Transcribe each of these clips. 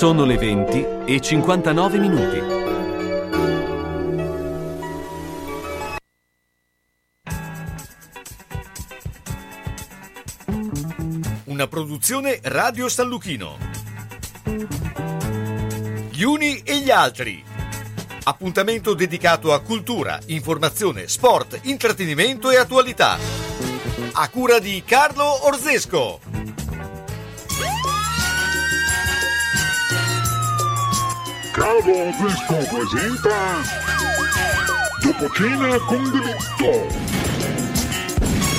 Sono le 20 e 59 minuti. Una produzione Radio San Lucchino. Gli uni e gli altri. Appuntamento dedicato a cultura, informazione, sport, intrattenimento e attualità. A cura di Carlo Orzesco. Carlo Orzesco presenta Dopo cena con delitto.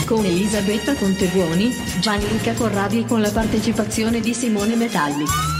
con Elisabetta Contebuoni, Gianluca Corradi e con la partecipazione di Simone Metalli.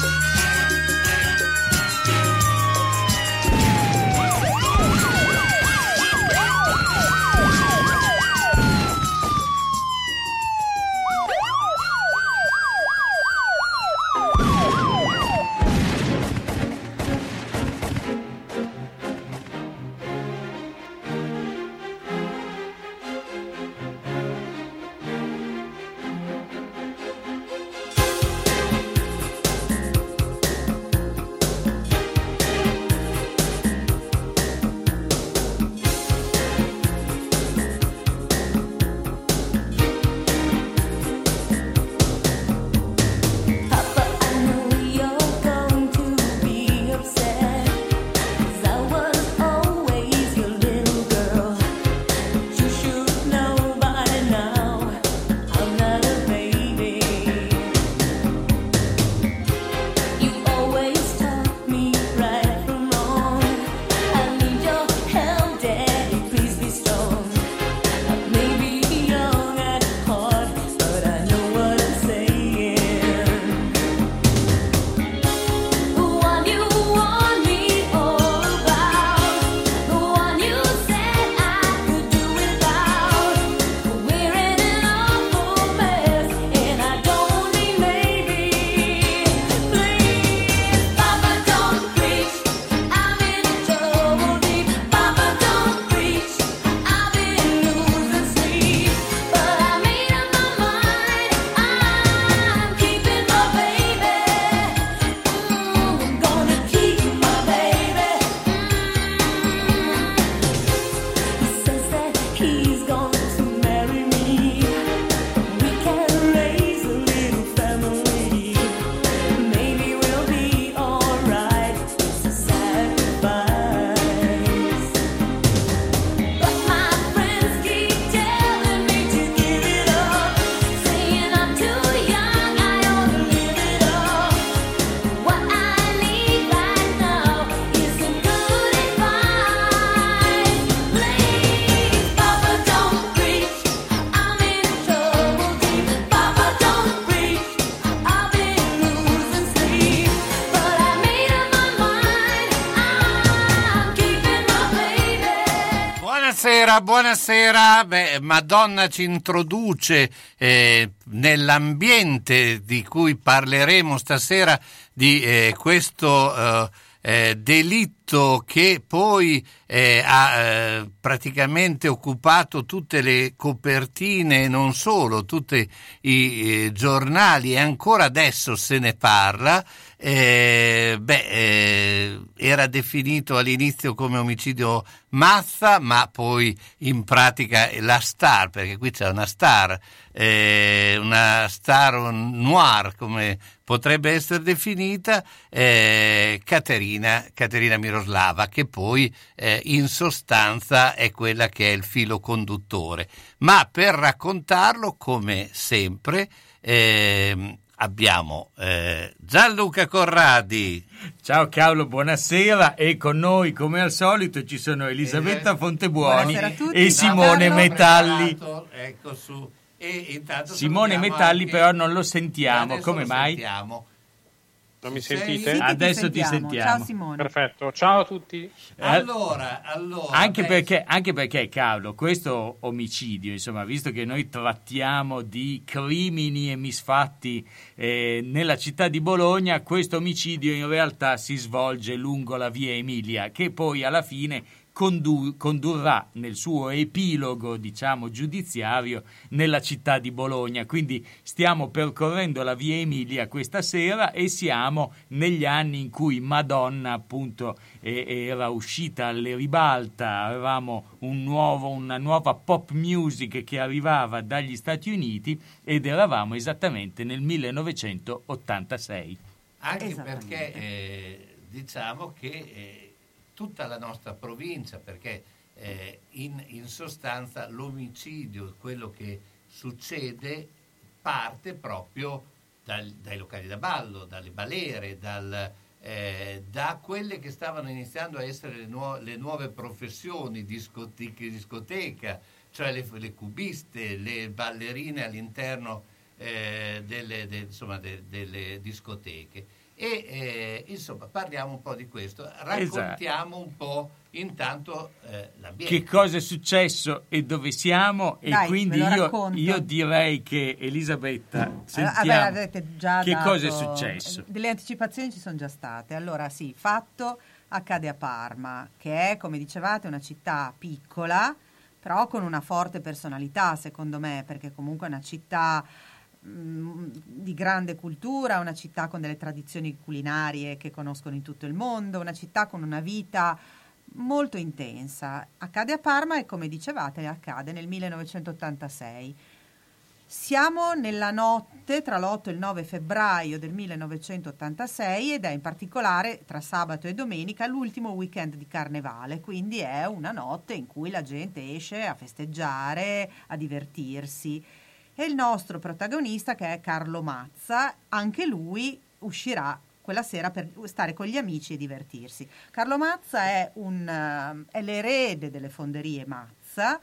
Buonasera. Beh, Madonna ci introduce eh, nell'ambiente di cui parleremo stasera di eh, questo eh, eh, delitto che poi eh, ha eh, praticamente occupato tutte le copertine non solo, tutti i giornali e ancora adesso se ne parla. Eh, beh, eh, era definito all'inizio come omicidio mazza, ma poi in pratica la star, perché qui c'è una star, eh, una star noir come potrebbe essere definita, eh, Caterina, Caterina Miroslava, che poi eh, in sostanza è quella che è il filo conduttore. Ma per raccontarlo, come sempre, ehm, abbiamo eh, Gianluca Corradi. Ciao Carlo, buonasera e con noi come al solito ci sono Elisabetta Fontebuoni a tutti. e Simone Abbiamo Metalli. preparato, Ecco su. E intanto Simone Metalli anche- però non lo sentiamo, come lo mai? sentiamo. Non mi sentite? Sì, Adesso ti sentiamo. Ciao Simone. Perfetto, ciao a tutti. Eh, Allora, allora Anche perché, anche perché, Carlo, questo omicidio, insomma, visto che noi trattiamo di crimini e misfatti eh, nella città di Bologna, questo omicidio in realtà si svolge lungo la via Emilia, che poi alla fine condu- condurrà nel suo epilogo, diciamo, giudiziario nella città di Bologna. Quindi stiamo percorrendo la via Emilia questa sera e siamo negli anni in cui Madonna, appunto, eh, era uscita alle ribalta, avevamo un nuovo- una nuova pop music che arrivava dagli Stati Uniti ed eravamo esattamente nel 1986. Anche perché eh, diciamo che eh, tutta la nostra provincia, perché eh, in, in sostanza l'omicidio, quello che succede, parte proprio dal- dai locali da ballo, dalle balere, dal, eh, da quelle che stavano iniziando a essere le, nuo- le nuove professioni, discoteche, discoteca, cioè le, le cubiste, le ballerine all'interno eh, delle, de- insomma, de- delle discoteche. E eh, insomma parliamo un po' di questo, raccontiamo un po' intanto eh, l'ambiente. che cosa è successo e dove siamo e Dai, quindi io, io direi che Elisabetta Allora, sentiamo vabbè, avete già che dato- cosa è successo Delle anticipazioni ci sono già state. Allora, sì, fatto accade a Parma, che è, come dicevate, una città piccola, però con una forte personalità, secondo me, perché comunque è una città di grande cultura, una città con delle tradizioni culinarie che conoscono in tutto il mondo, una città con una vita molto intensa. Accade a Parma e come dicevate accade nel 1986. Siamo nella notte tra l'8 e il 9 febbraio del 1986 ed è in particolare tra sabato e domenica l'ultimo weekend di carnevale, quindi è una notte in cui la gente esce a festeggiare, a divertirsi. E il nostro protagonista, che è Carlo Mazza, anche lui uscirà quella sera per stare con gli amici e divertirsi. Carlo Mazza è, un, eh, è l'erede delle fonderie Mazza,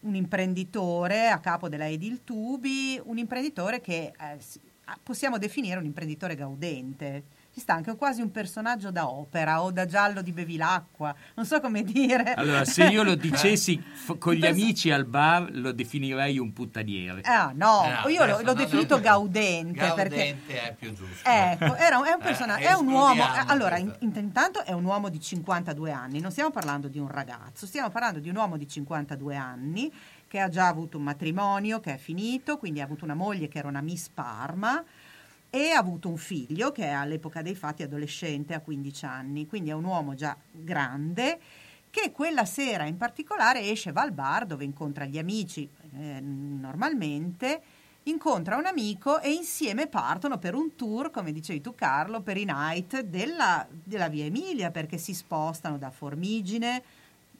un imprenditore a capo della Edil Tubi, un imprenditore che eh, ah, possiamo definire un imprenditore gaudente. Ci sta anche quasi un personaggio da opera o da giallo di Bevilacqua, non so come dire. allora se io lo dicessi f- con gli Perso- amici al bar lo definirei un puttaniere Ah, no, Eh, no, io l'ho, l'ho definito gaudente, perché Gaudente è più giusto. Ecco, era un, è un Eh, personaggio, è un uomo. escludiamo Allora, in- intanto è un uomo di 52 anni, non stiamo parlando di un ragazzo, stiamo parlando di un uomo di 52 anni che ha già avuto un matrimonio che è finito, quindi ha avuto una moglie che era una Miss Parma e ha avuto un figlio che è all'epoca dei fatti adolescente a 15 anni, quindi è un uomo già grande che quella sera in particolare esce, va al bar dove incontra gli amici eh, normalmente, incontra un amico e insieme partono per un tour, come dicevi tu Carlo, per i night della, della via Emilia perché si spostano da Formigine,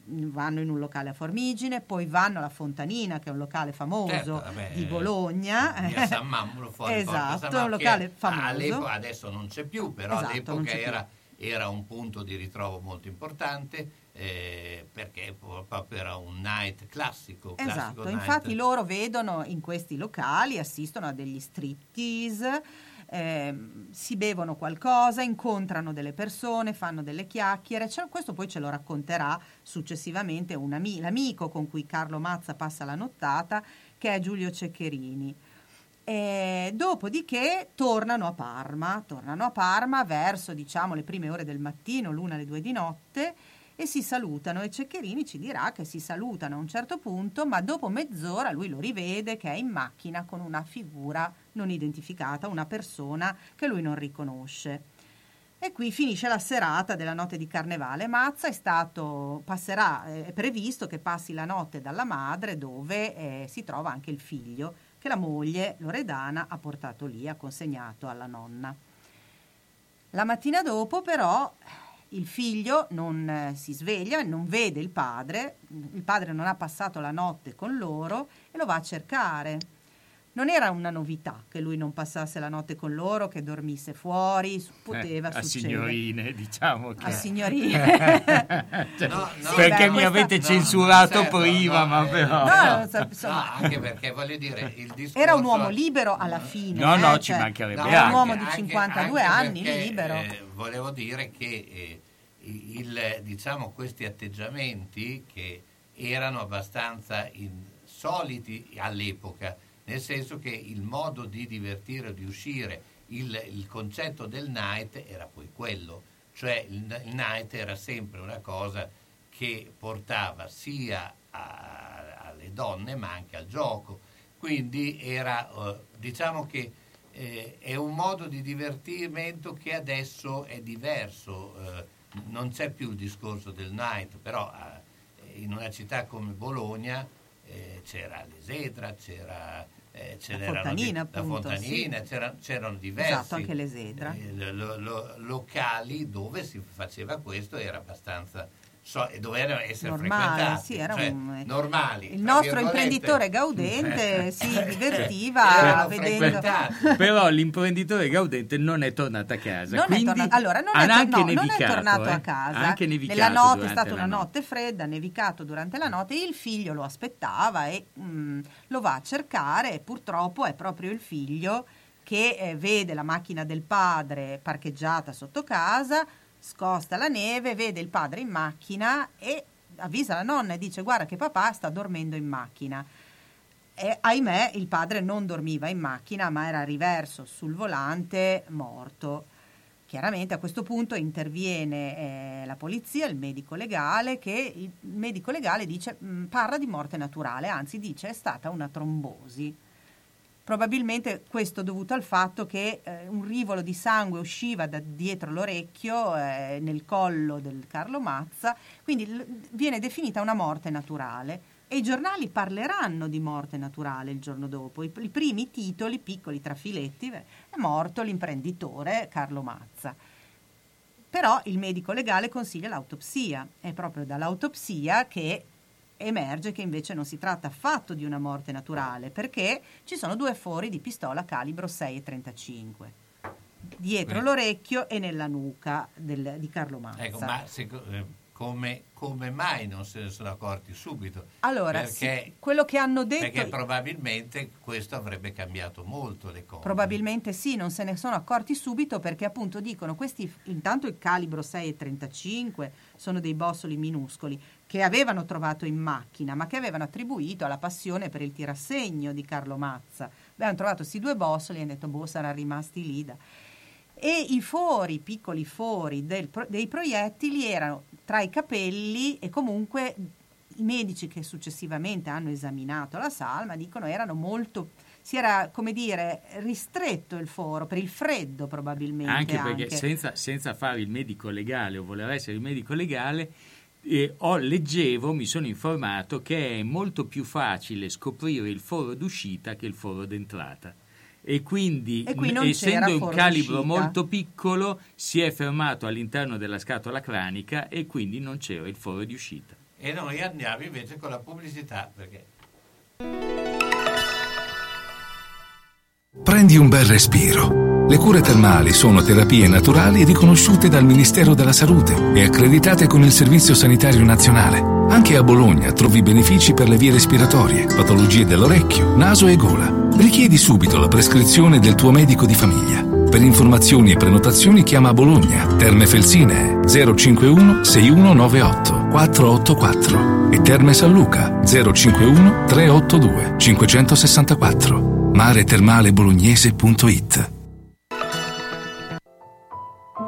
vanno in un locale a Formigine, poi vanno alla Fontanina che è un locale famoso Certo, vabbè, di Bologna. Via San Mammulo, fuori esatto, San un locale famoso. all'epoca- adesso non c'è più, però Esatto, all'epoca c'è più. era, era un punto di ritrovo molto importante eh, perché proprio era un night classico. classico Esatto, night. infatti loro vedono in questi locali, assistono a degli striptease, ehm, si bevono qualcosa, incontrano delle persone, fanno delle chiacchiere. Cioè, questo poi ce lo racconterà successivamente ami- l'amico con cui Carlo Mazza passa la nottata, che è Giulio Ceccherini. E dopodiché tornano a Parma, tornano a Parma verso diciamo le prime ore del mattino, l'una alle due di notte e si salutano e Ceccherini ci dirà che si salutano a un certo punto, ma dopo mezz'ora lui lo rivede che è in macchina con una figura non identificata, una persona che lui non riconosce. E qui finisce la serata della notte di carnevale. Mazza è stato, passerà, è previsto che passi la notte dalla madre dove eh, si trova anche il figlio che la moglie Loredana ha portato lì, ha consegnato alla nonna. La mattina dopo però il figlio non eh, si sveglia, non vede il padre, il padre non ha passato la notte con loro e lo va a cercare. Non era una novità che lui non passasse la notte con loro, che dormisse fuori, s- poteva Eh, a succedere. signorine diciamo che A signorine. Cioè, No, no, perché beh, mi questa- avete censurato certo, prima no, ma eh, però No, no, so- no, anche perché voglio dire il discorso Era un uomo libero alla fine. No, no, eh, ci cioè, mancherebbe No, Era un anche. uomo di anche- 52 anche anni, perché, libero. eh, volevo dire che eh, il, diciamo, questi atteggiamenti che erano abbastanza insoliti all'epoca, nel senso che il modo di divertire o di uscire, il, il concetto del night era poi quello, cioè il, il night era sempre una cosa che portava sia a- alle donne ma anche al gioco. Quindi era, eh, diciamo che eh, è un modo di divertimento che adesso è diverso. eh, non c'è più il discorso del night, però eh, in una città come Bologna eh, c'era l'Esedra, c'era, eh, ce La Fontanina, di- la appunto, Fontanina, sì. c'era- c'erano diversi Esatto, anche l'Esedra. eh, lo- lo- locali dove si faceva questo era abbastanza so, e dovevano essere frequentati sì, era cioè, un- normali Il nostro imprenditore gaudente si Erano divertiva vedendo... Però l'imprenditore Gaudente non è tornato a casa. Non è quindi tornato, allora, non è, anche no, non è nevicato, tornato eh. a casa. Anche nevicato Nella notte è stata una notte fredda, nevicato durante la notte. Il figlio lo aspettava e mm, lo va a cercare. E purtroppo è proprio il figlio che eh, vede la macchina del padre parcheggiata sotto casa, scosta la neve, vede il padre in macchina e avvisa la nonna e dice: Guarda, che papà sta dormendo in macchina. E ahimè il padre non dormiva in macchina, ma era riverso sul volante, morto. Chiaramente a questo punto interviene eh, la polizia, il medico legale, che il medico legale dice, mh, parla di morte naturale, anzi dice è stata una trombosi. Probabilmente questo dovuto al fatto che eh, un rivolo di sangue usciva da dietro l'orecchio eh, nel collo del Carlo Mazza, quindi l- viene definita una morte naturale. E i giornali parleranno di morte naturale il giorno dopo. I, i primi titoli, piccoli trafiletti, è morto l'imprenditore Carlo Mazza. Però il medico legale consiglia l'autopsia. È proprio dall'autopsia che emerge che invece non si tratta affatto di una morte naturale, perché ci sono due fori di pistola calibro 6,35 dietro Quindi- l'orecchio e nella nuca del- di Carlo Mazza. Ecco, ma seco- eh, come, come mai non se ne sono accorti subito? Allora, perché, sì, quello che hanno detto perché probabilmente questo avrebbe cambiato molto le cose. Probabilmente sì, non se ne sono accorti subito perché appunto dicono questi, intanto il calibro 6,35 sono dei bossoli minuscoli che avevano trovato in macchina ma che avevano attribuito alla passione per il tirassegno di Carlo Mazza. Avevano trovato questi due bossoli e hanno detto boh saranno rimasti lì. da-". E i fori, piccoli fori del dei proiettili erano tra i capelli e comunque i medici che successivamente hanno esaminato la salma dicono erano molto si era come dire ristretto il foro per il freddo probabilmente Anche anche, perché senza, senza fare il medico legale o voler essere il medico legale, eh, ho, leggevo, mi sono informato che è molto più facile scoprire il foro d'uscita che il foro d'entrata. E quindi, E essendo un calibro d'uscita. molto piccolo, si è fermato all'interno della scatola cranica e quindi non c'era il foro di uscita. E noi andiamo invece con la pubblicità perché Prendi un bel respiro. Le cure termali sono terapie naturali riconosciute dal Ministero della Salute e accreditate con il Servizio Sanitario Nazionale. Anche a Bologna trovi benefici per le vie respiratorie, patologie dell'orecchio, naso e gola. Richiedi subito la prescrizione del tuo medico di famiglia. Per informazioni e prenotazioni chiama Bologna, Terme Felsinee 051 6198 484 e Terme San Luca 051 382 564 maretermalebolognese.it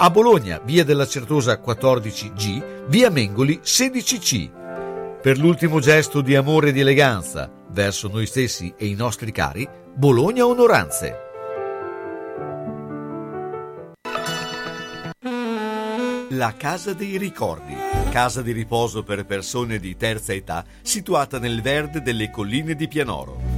A Bologna, via della Certosa 14G, via Mengoli 16C. Per l'ultimo gesto di amore e di eleganza verso noi stessi e i nostri cari, Bologna Onoranze. La Casa dei Ricordi, casa di riposo per persone di terza età situata nel verde delle colline di Pianoro.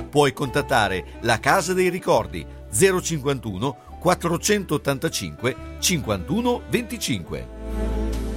Puoi contattare la Casa dei Ricordi 051 485 51 25.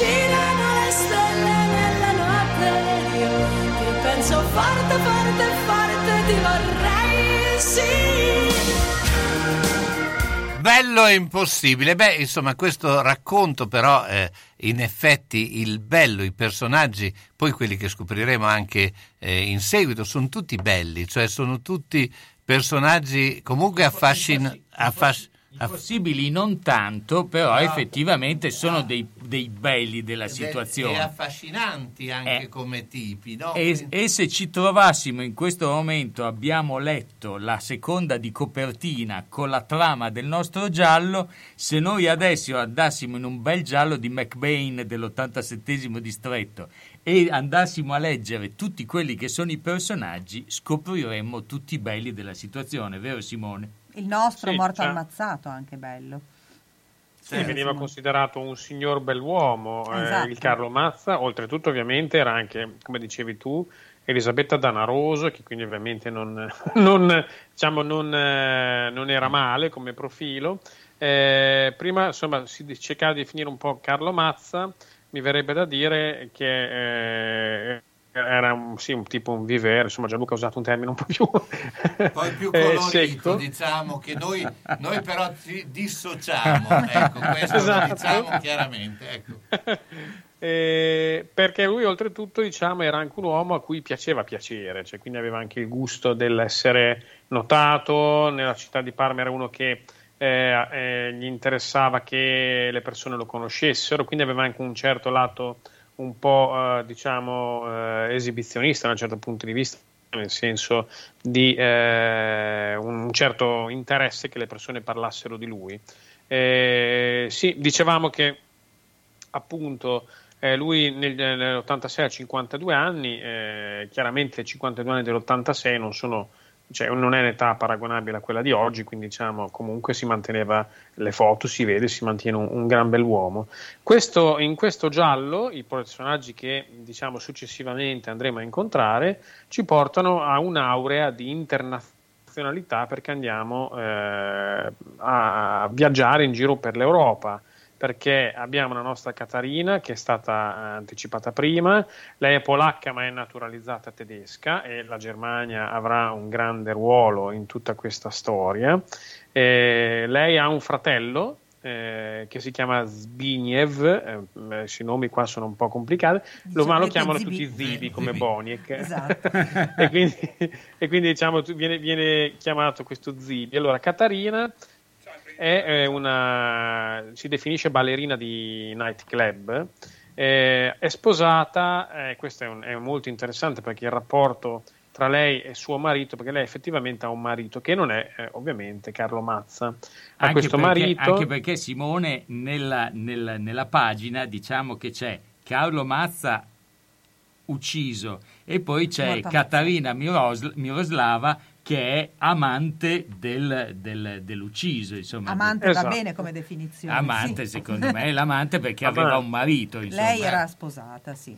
Girano le stelle nella notte, io ti penso forte, forte, forte, ti vorrei, sì. Bello e impossibile. Beh, insomma, questo racconto però, eh, in effetti, il bello, i personaggi, poi quelli che scopriremo anche eh, in seguito, sono tutti belli, cioè sono tutti personaggi comunque affascinanti. Impossibili non tanto, però No. effettivamente sono dei, dei belli della E situazione. affascinanti anche Eh. come tipi, no? E, e se ci trovassimo in questo momento, abbiamo letto la seconda di copertina con la trama del nostro giallo, se noi adesso andassimo in un bel giallo di McBain dell'87 distretto e andassimo a leggere tutti quelli che sono i personaggi, scopriremmo tutti i belli della situazione, vero Simone? Il nostro Sì, morto già. ammazzato anche bello. Sì, veniva considerato un signor bell'uomo, eh, Esatto. il Carlo Mazza, oltretutto ovviamente era anche, come dicevi tu, Elisabetta Danaroso, che quindi ovviamente non, non, diciamo, non, eh, non era male come profilo. Eh, prima insomma si cercava di definire un po' Carlo Mazza, mi verrebbe da dire che eh, era un, sì, un tipo un vivere, insomma Gianluca ha usato un termine un po' più, Poi più eh, colorito, diciamo che noi, noi però ci dissociamo, ecco, questo Esatto. lo diciamo chiaramente. Ecco. Eh, perché lui oltretutto diciamo era anche un uomo a cui piaceva piacere, cioè, quindi aveva anche il gusto dell'essere notato, nella città di Parma era uno che eh, eh, gli interessava che le persone lo conoscessero, quindi aveva anche un certo lato un po' eh, diciamo eh, esibizionista da un certo punto di vista, nel senso di eh, un certo interesse che le persone parlassero di lui. Eh, sì, dicevamo che appunto eh, lui nel, nell'86 ha 52 anni, eh, chiaramente i 52 anni dell'86 non sono cioè, non è un'età paragonabile a quella di oggi, quindi diciamo comunque si manteneva le foto, si vede, si mantiene un, un gran bell'uomo. Questo, in questo giallo, i personaggi che diciamo successivamente andremo a incontrare ci portano a un'aurea di internazionalità perché andiamo eh, a viaggiare in giro per l'Europa perché abbiamo la nostra Catarina che è stata eh, anticipata prima, lei è polacca ma è naturalizzata tedesca e la Germania avrà un grande ruolo in tutta questa storia. Eh, lei ha un fratello eh, che si chiama Zbigniew, eh, i nomi qua sono un po' complicati, lo, ma lo chiamano Zibi. tutti Zibi come Boniek. Esatto. e quindi, e quindi, diciamo viene, viene chiamato questo Zibi. Allora, Catarina è una si definisce ballerina di nightclub. eh, è sposata, eh, questo è, un- è molto interessante perché il rapporto tra lei e suo marito, perché lei effettivamente ha un marito che non è eh, ovviamente Carlo Mazza. Ha Anche questo perché, marito. anche perché Simone nella, nella- nella pagina diciamo che c'è Carlo Mazza ucciso e poi c'è Morta Catarina Miros- Miroslava che è amante del- del- dell'ucciso insomma Amante Esatto. va bene come definizione. amante sì. secondo me è l'amante perché aveva un marito insomma. Lei era sposata, sì.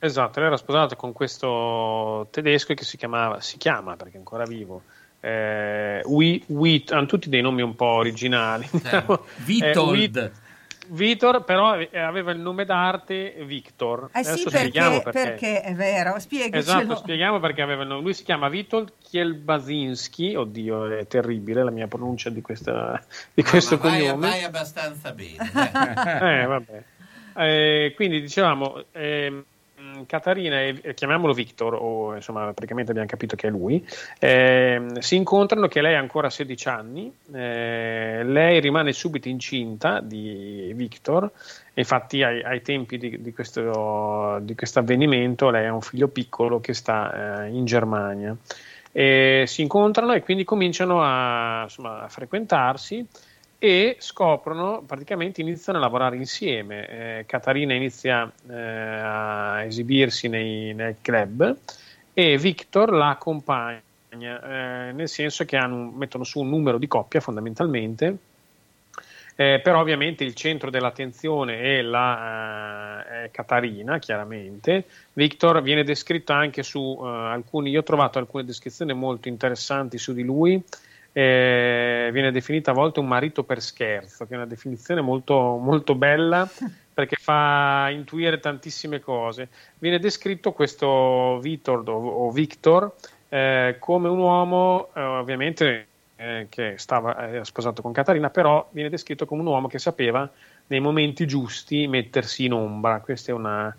Esatto, lei era sposata con questo tedesco che si chiamava, si chiama perché è ancora vivo. Eh, Wit- hanno tutti dei nomi un po' originali. diciamo. Eh, Vitold Wit- Vitor, però eh, aveva il nome d'arte Victor. Eh sì, Adesso perché, spieghiamo perché. perché è vero, spiegacelo. Esatto, spieghiamo perché aveva il nome. Lui si chiama Witold Kielbasinski. Oddio, è terribile la mia pronuncia di, questa, di questo Ma vai, cognome. vai abbastanza bene. Eh, vabbè. Eh, quindi dicevamo, ehm, Catarina e chiamiamolo Victor, o insomma praticamente abbiamo capito che è lui, ehm, si incontrano che lei ha ancora 16 anni, eh, lei rimane subito incinta di Victor, infatti ai, ai tempi di, di questo avvenimento lei ha un figlio piccolo che sta eh, in Germania. Si incontrano e quindi cominciano a, insomma, a frequentarsi e scoprono, praticamente iniziano a lavorare insieme. Eh, Catarina inizia eh, a esibirsi nei, nei club e Victor la accompagna, eh, nel senso che hanno mettono su un numero di coppia fondamentalmente. Eh, però ovviamente il centro dell'attenzione è la eh, è Catarina, chiaramente. Victor viene descritto anche su eh, alcuni, io ho trovato alcune descrizioni molto interessanti su di lui, eh, viene definito a volte un marito per scherzo, che è una definizione molto, molto bella perché fa intuire tantissime cose. Viene descritto questo Victor o, Victor eh, come un uomo, eh, ovviamente eh, che stava eh, sposato con Catarina, però viene descritto come un uomo che sapeva nei momenti giusti mettersi in ombra. Questa è una,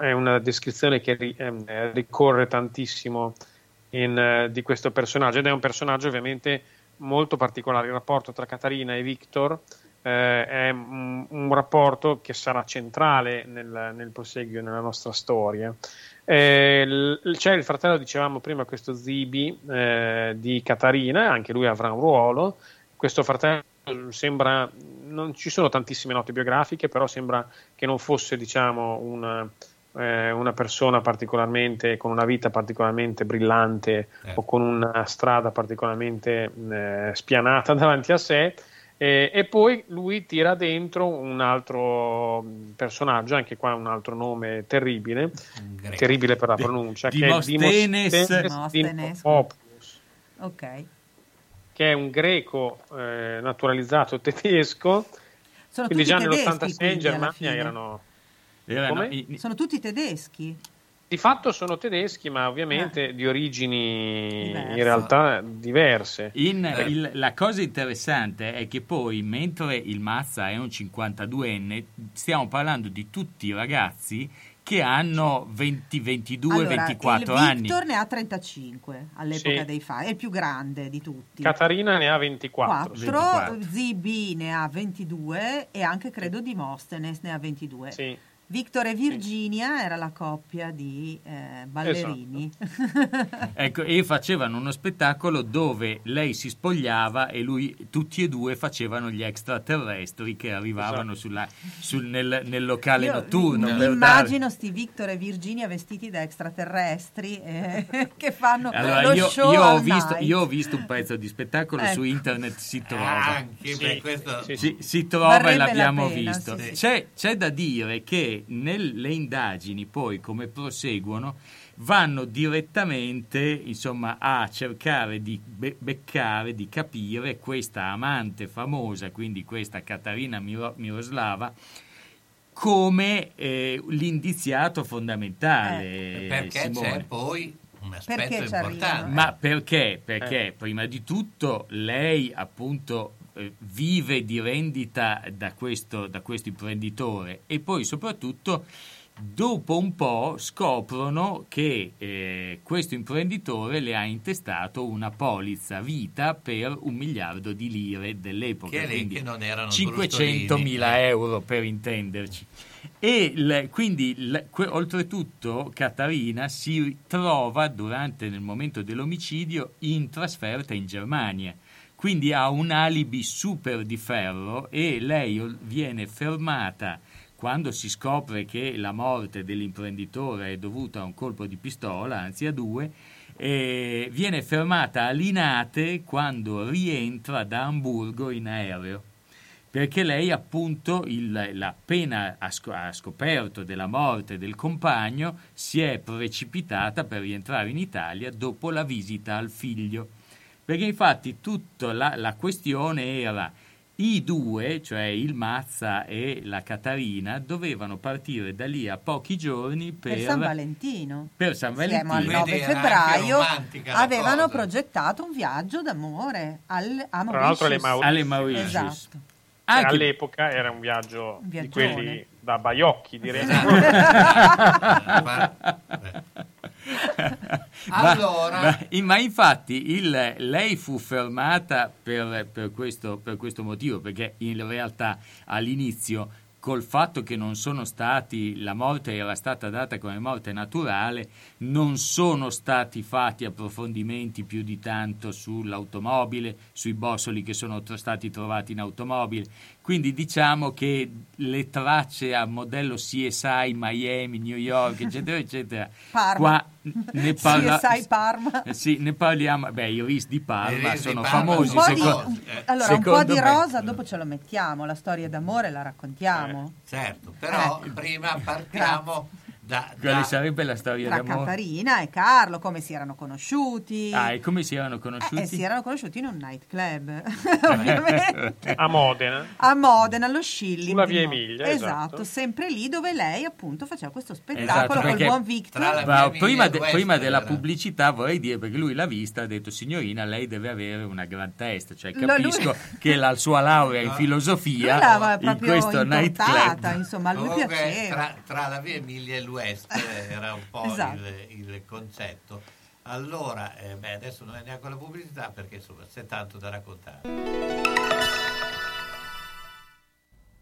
è una descrizione che ehm, ricorre tantissimo in, eh, di questo personaggio ed è un personaggio ovviamente molto particolare. Il rapporto tra Catarina e Victor eh, è un, un rapporto che sarà centrale nel, nel proseguio nella nostra storia. Eh, l- c'è il fratello, dicevamo prima, questo Zibi eh, di Catarina, anche lui avrà un ruolo. Questo fratello sembra, non ci sono tantissime note biografiche, però sembra che non fosse, diciamo, una, eh, una persona particolarmente con una vita particolarmente brillante Eh. o con una strada particolarmente eh, spianata davanti a sé. Eh, e poi lui tira dentro un altro personaggio, anche qua un altro nome terribile, greco. terribile per la pronuncia, che è Dimosthenes. Dimosthenes. Dimopoulos, Ok. che è un greco eh, naturalizzato tedesco, Sono quindi già tedeschi, nell'86 in Germania erano... Erano Come? i- Sono tutti tedeschi. Di fatto sono tedeschi, ma ovviamente di origini Diverse. in realtà diverse. In- Eh. il- la cosa interessante è che poi, mentre il Mazza è un 52enne, stiamo parlando di tutti i ragazzi che hanno 20, 22, allora, 24 il anni. Victor ne ha 35 all'epoca Sì. dei fatti, è il più grande di tutti. Catarina ne ha 24. 4, 24. ZB ne ha 22 e anche credo Dimosthenes ne ha 22. Sì. Victor e Virginia era la coppia di eh, ballerini. Ecco, e facevano uno spettacolo dove lei si spogliava e lui, tutti e due facevano gli extraterrestri che arrivavano sulla- sul- nel, nel locale Io notturno. mi per immagino sti Victor e Virginia vestiti da extraterrestri eh, che fanno dare- Allora, lo io, show io ho visto, io ho visto un pezzo di spettacolo Ecco. su internet, si trova. Anche per questo... Si, si trova Varrebbe e la l'abbiamo pena, visto. sì, sì. C'è, c'è da dire che nelle indagini, poi come proseguono, vanno direttamente insomma, a cercare di be- beccare, di capire questa amante famosa, quindi questa Catarina Miro- Miroslava, come eh, l'indiziato fondamentale. Eh, Perché Simone. c'è poi un aspetto Perché importante. Ma perché? Perché prima di tutto lei appunto eh, vive di rendita da questo, da questo imprenditore e poi soprattutto dopo un po' scoprono che eh, questo imprenditore le ha intestato una polizza vita per un miliardo di lire dell'epoca, Che quindi che non erano 500 mila euro per intenderci. E il- quindi, il- que- oltretutto, Catarina si trova durante nel momento dell'omicidio in trasferta in Germania. Quindi ha un alibi super di ferro e lei viene fermata quando si scopre che la morte dell'imprenditore è dovuta a un colpo di pistola, anzi a due, e viene fermata a Linate quando rientra da Amburgo in aereo. Perché lei appunto appena ha scoperto della morte del compagno si è precipitata per rientrare in Italia dopo la visita al figlio perché infatti tutta la, la questione era i due, cioè il Mazza e la Catarina, dovevano partire da lì a pochi giorni per, per San Valentino. per San Siamo al Valentino. 9 Vedi, era anche febbraio avevano cosa. progettato un viaggio d'amore al, a Tra l'altro alle Mauritius. Mauritius. alle Mauritius. Esatto. Che Anche- all'epoca era un viaggio Un di quelli da baiocchi, direi. Ma- Ma- Allora- ma, ma infatti il- lei fu fermata per, per questo, per questo motivo, perché in realtà all'inizio col fatto che non sono stati, la morte era stata data come morte naturale, non sono stati fatti approfondimenti più di tanto sull'automobile, sui bossoli che sono stati trovati in automobile. Quindi diciamo che le tracce a modello CSI, Miami, New York, eccetera, eccetera, Parma. qua ne, parla- CSI Parma. eh, sì, ne parliamo. Beh, i RIS di Parma RIS di sono Parma famosi. Un di- secondo- un- eh, allora, un po' di me. rosa dopo ce lo mettiamo, la storia d'amore la raccontiamo. certo, però Eh. prima partiamo da, Quale da- sarebbe la storia Tra d'amore? Catarina e Carlo, come si erano conosciuti. Ah, e come si erano conosciuti? Eh, si erano conosciuti in un nightclub, ovviamente. A Modena. A Modena, allo Schilling. Sulla via Emilia, Esatto, esatto. sempre lì dove lei appunto faceva questo Esatto, spettacolo col perché buon Victor. prima, de- prima della pubblicità vorrei dire perché lui l'ha vista ha detto signorina lei deve avere una gran testa cioè capisco lui- che la sua laurea in filosofia Lui in questo nightclub insomma, a lui Comunque, piaceva. tra, tra la via Emilia e l'West eh, era un po' Esatto. il, il concetto. Allora, eh, beh, adesso non è neanche la pubblicità perché insomma c'è tanto da raccontare.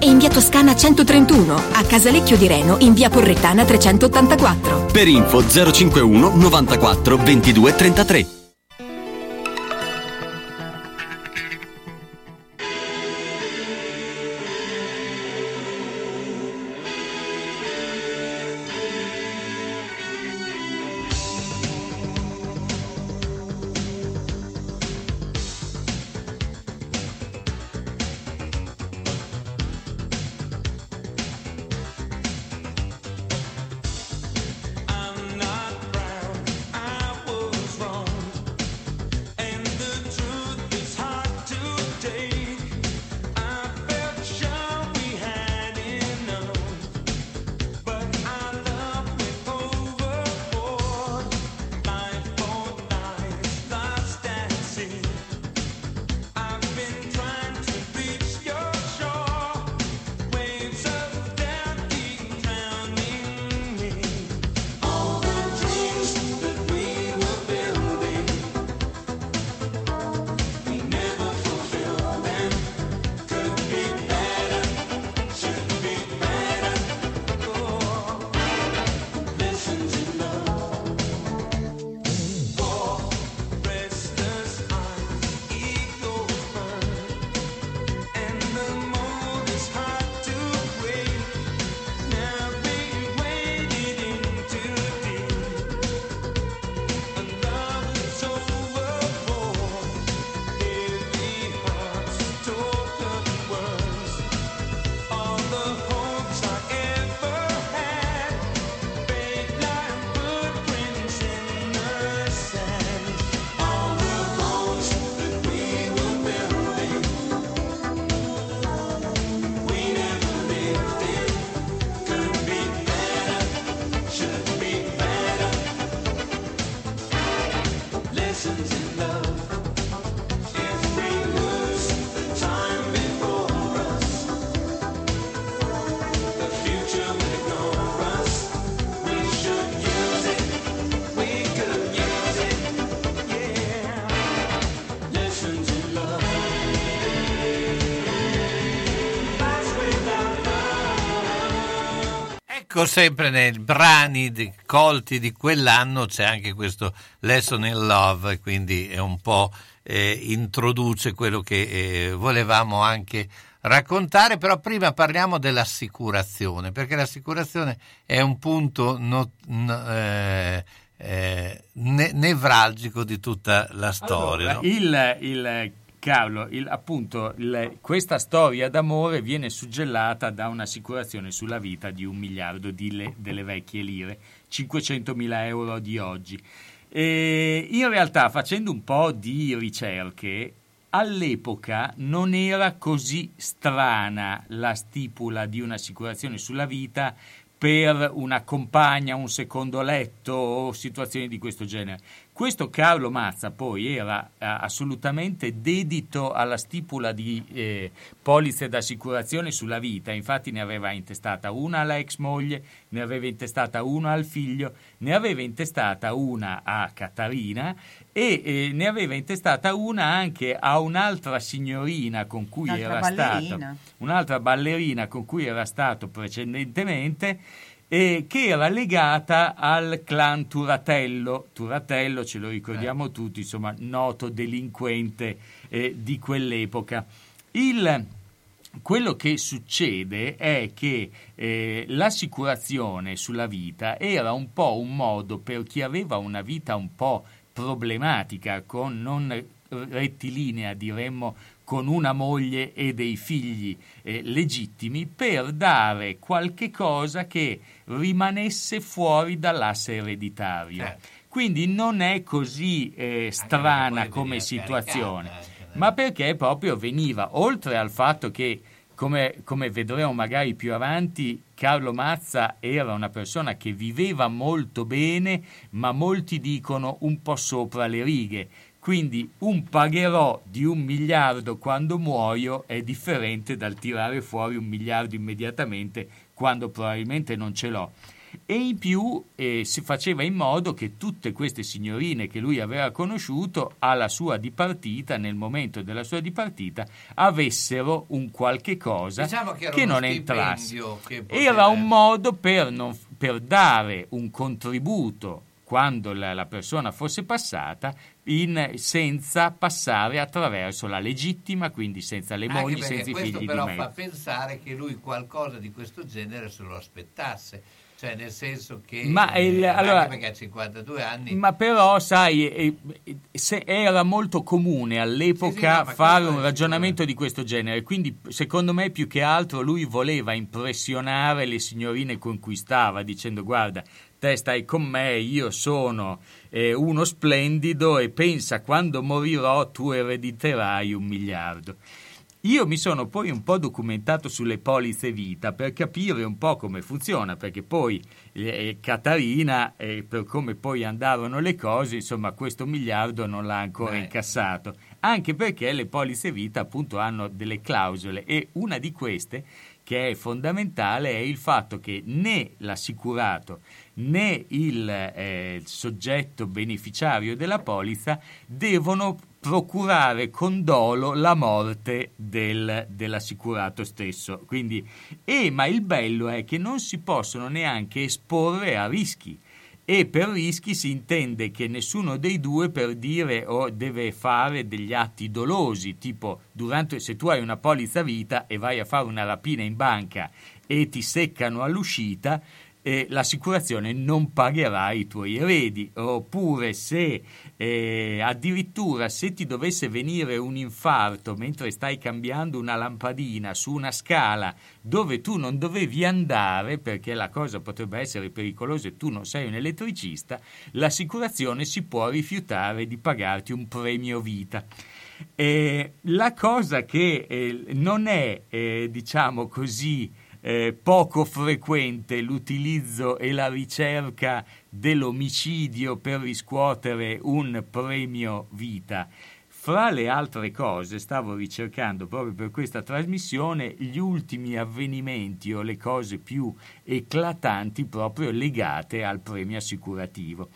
e in via Toscana 131, a Casalecchio di Reno in via Porrettana 384. Per info 051 94 22 33. Ecco, sempre nei brani di- colti di quell'anno c'è anche questo Lesson in Love, quindi è un po' eh, introduce quello che eh, volevamo anche raccontare, però prima parliamo dell'assicurazione, perché l'assicurazione è un punto no- n- eh, eh, ne- nevralgico di tutta la storia. Allora, no? il, il- Carlo, il- appunto, il- questa storia d'amore viene suggellata da un'assicurazione sulla vita di un miliardo di le- delle vecchie lire, 500 mila euro di oggi. E in realtà, facendo un po' di ricerche, all'epoca non era così strana la stipula di un'assicurazione sulla vita per una compagna, un secondo letto o situazioni di questo genere. Questo Carlo Mazza poi era eh, assolutamente dedito alla stipula di eh, polizze d'assicurazione sulla vita, infatti ne aveva intestata una alla ex moglie, ne aveva intestata una al figlio, ne aveva intestata una a Catarina e eh, ne aveva intestata una anche a un'altra signorina con cui Un'altra era ballerina. stato un'altra ballerina con cui era stato precedentemente e che era legata al clan Turatello. Turatello, ce lo ricordiamo tutti, insomma, noto delinquente eh, di quell'epoca. Il, quello che succede è che eh, l'assicurazione sulla vita era un po' un modo per chi aveva una vita un po' problematica, con non rettilinea, diremmo, con una moglie e dei figli eh, legittimi, per dare qualche cosa che rimanesse fuori dall'asse ereditario. Quindi non è così eh, strana come situazione, ma perché proprio veniva, oltre al fatto che, come, come vedremo magari più avanti, Carlo Mazza era una persona che viveva molto bene, ma molti dicono un po' sopra le righe. Quindi un pagherò di un miliardo quando muoio è differente dal tirare fuori un miliardo immediatamente quando probabilmente non ce l'ho. E in più eh, si faceva in modo che tutte queste signorine che lui aveva conosciuto alla sua dipartita, nel momento della sua dipartita, avessero un qualche cosa Diciamo che che non entrasse. che poteva- Era un modo per, non- per dare un contributo quando la, la persona fosse passata in- senza passare attraverso la legittima, quindi senza le mogli, senza i questo figli però di fa mezzo. pensare che lui qualcosa di questo genere se lo aspettasse. Cioè, nel senso che. Ma il- anche allora- perché ha 52 anni. Ma però, sai, eh, eh, era molto comune all'epoca Sì, sì, no, fare questo un ragionamento di questo genere, quindi secondo me più che altro lui voleva impressionare le signorine con cui stava, dicendo guarda, te stai con me, io sono eh, uno splendido e pensa quando morirò tu erediterai un miliardo. Io mi sono poi un po' documentato sulle polizze vita per capire un po' come funziona, perché poi eh, Catarina, eh, per come poi andarono le cose, insomma, questo miliardo non l'ha ancora Beh. incassato. Anche perché le polizze vita appunto hanno delle clausole e una di queste che è fondamentale è il fatto che né l'assicurato né il eh, soggetto beneficiario della polizza devono procurare con dolo la morte del- dell'assicurato stesso. Quindi, e, ma il bello è che non si possono neanche esporre a rischi. E per rischi si intende che nessuno dei due per dire o deve fare degli atti dolosi, tipo durante, se tu hai una polizza vita e vai a fare una rapina in banca e ti seccano all'uscita, eh, l'assicurazione non pagherà i tuoi eredi. Oppure se eh, addirittura se ti dovesse venire un infarto mentre stai cambiando una lampadina su una scala dove tu non dovevi andare perché la cosa potrebbe essere pericolosa e tu non sei un elettricista, l'assicurazione si può rifiutare di pagarti un premio vita. Eh, la cosa che eh, non è, eh, diciamo così, eh, poco frequente l'utilizzo e la ricerca dell'omicidio per riscuotere un premio vita. Fra le altre cose, stavo ricercando proprio per questa trasmissione gli ultimi avvenimenti o le cose più eclatanti proprio legate al premio assicurativo.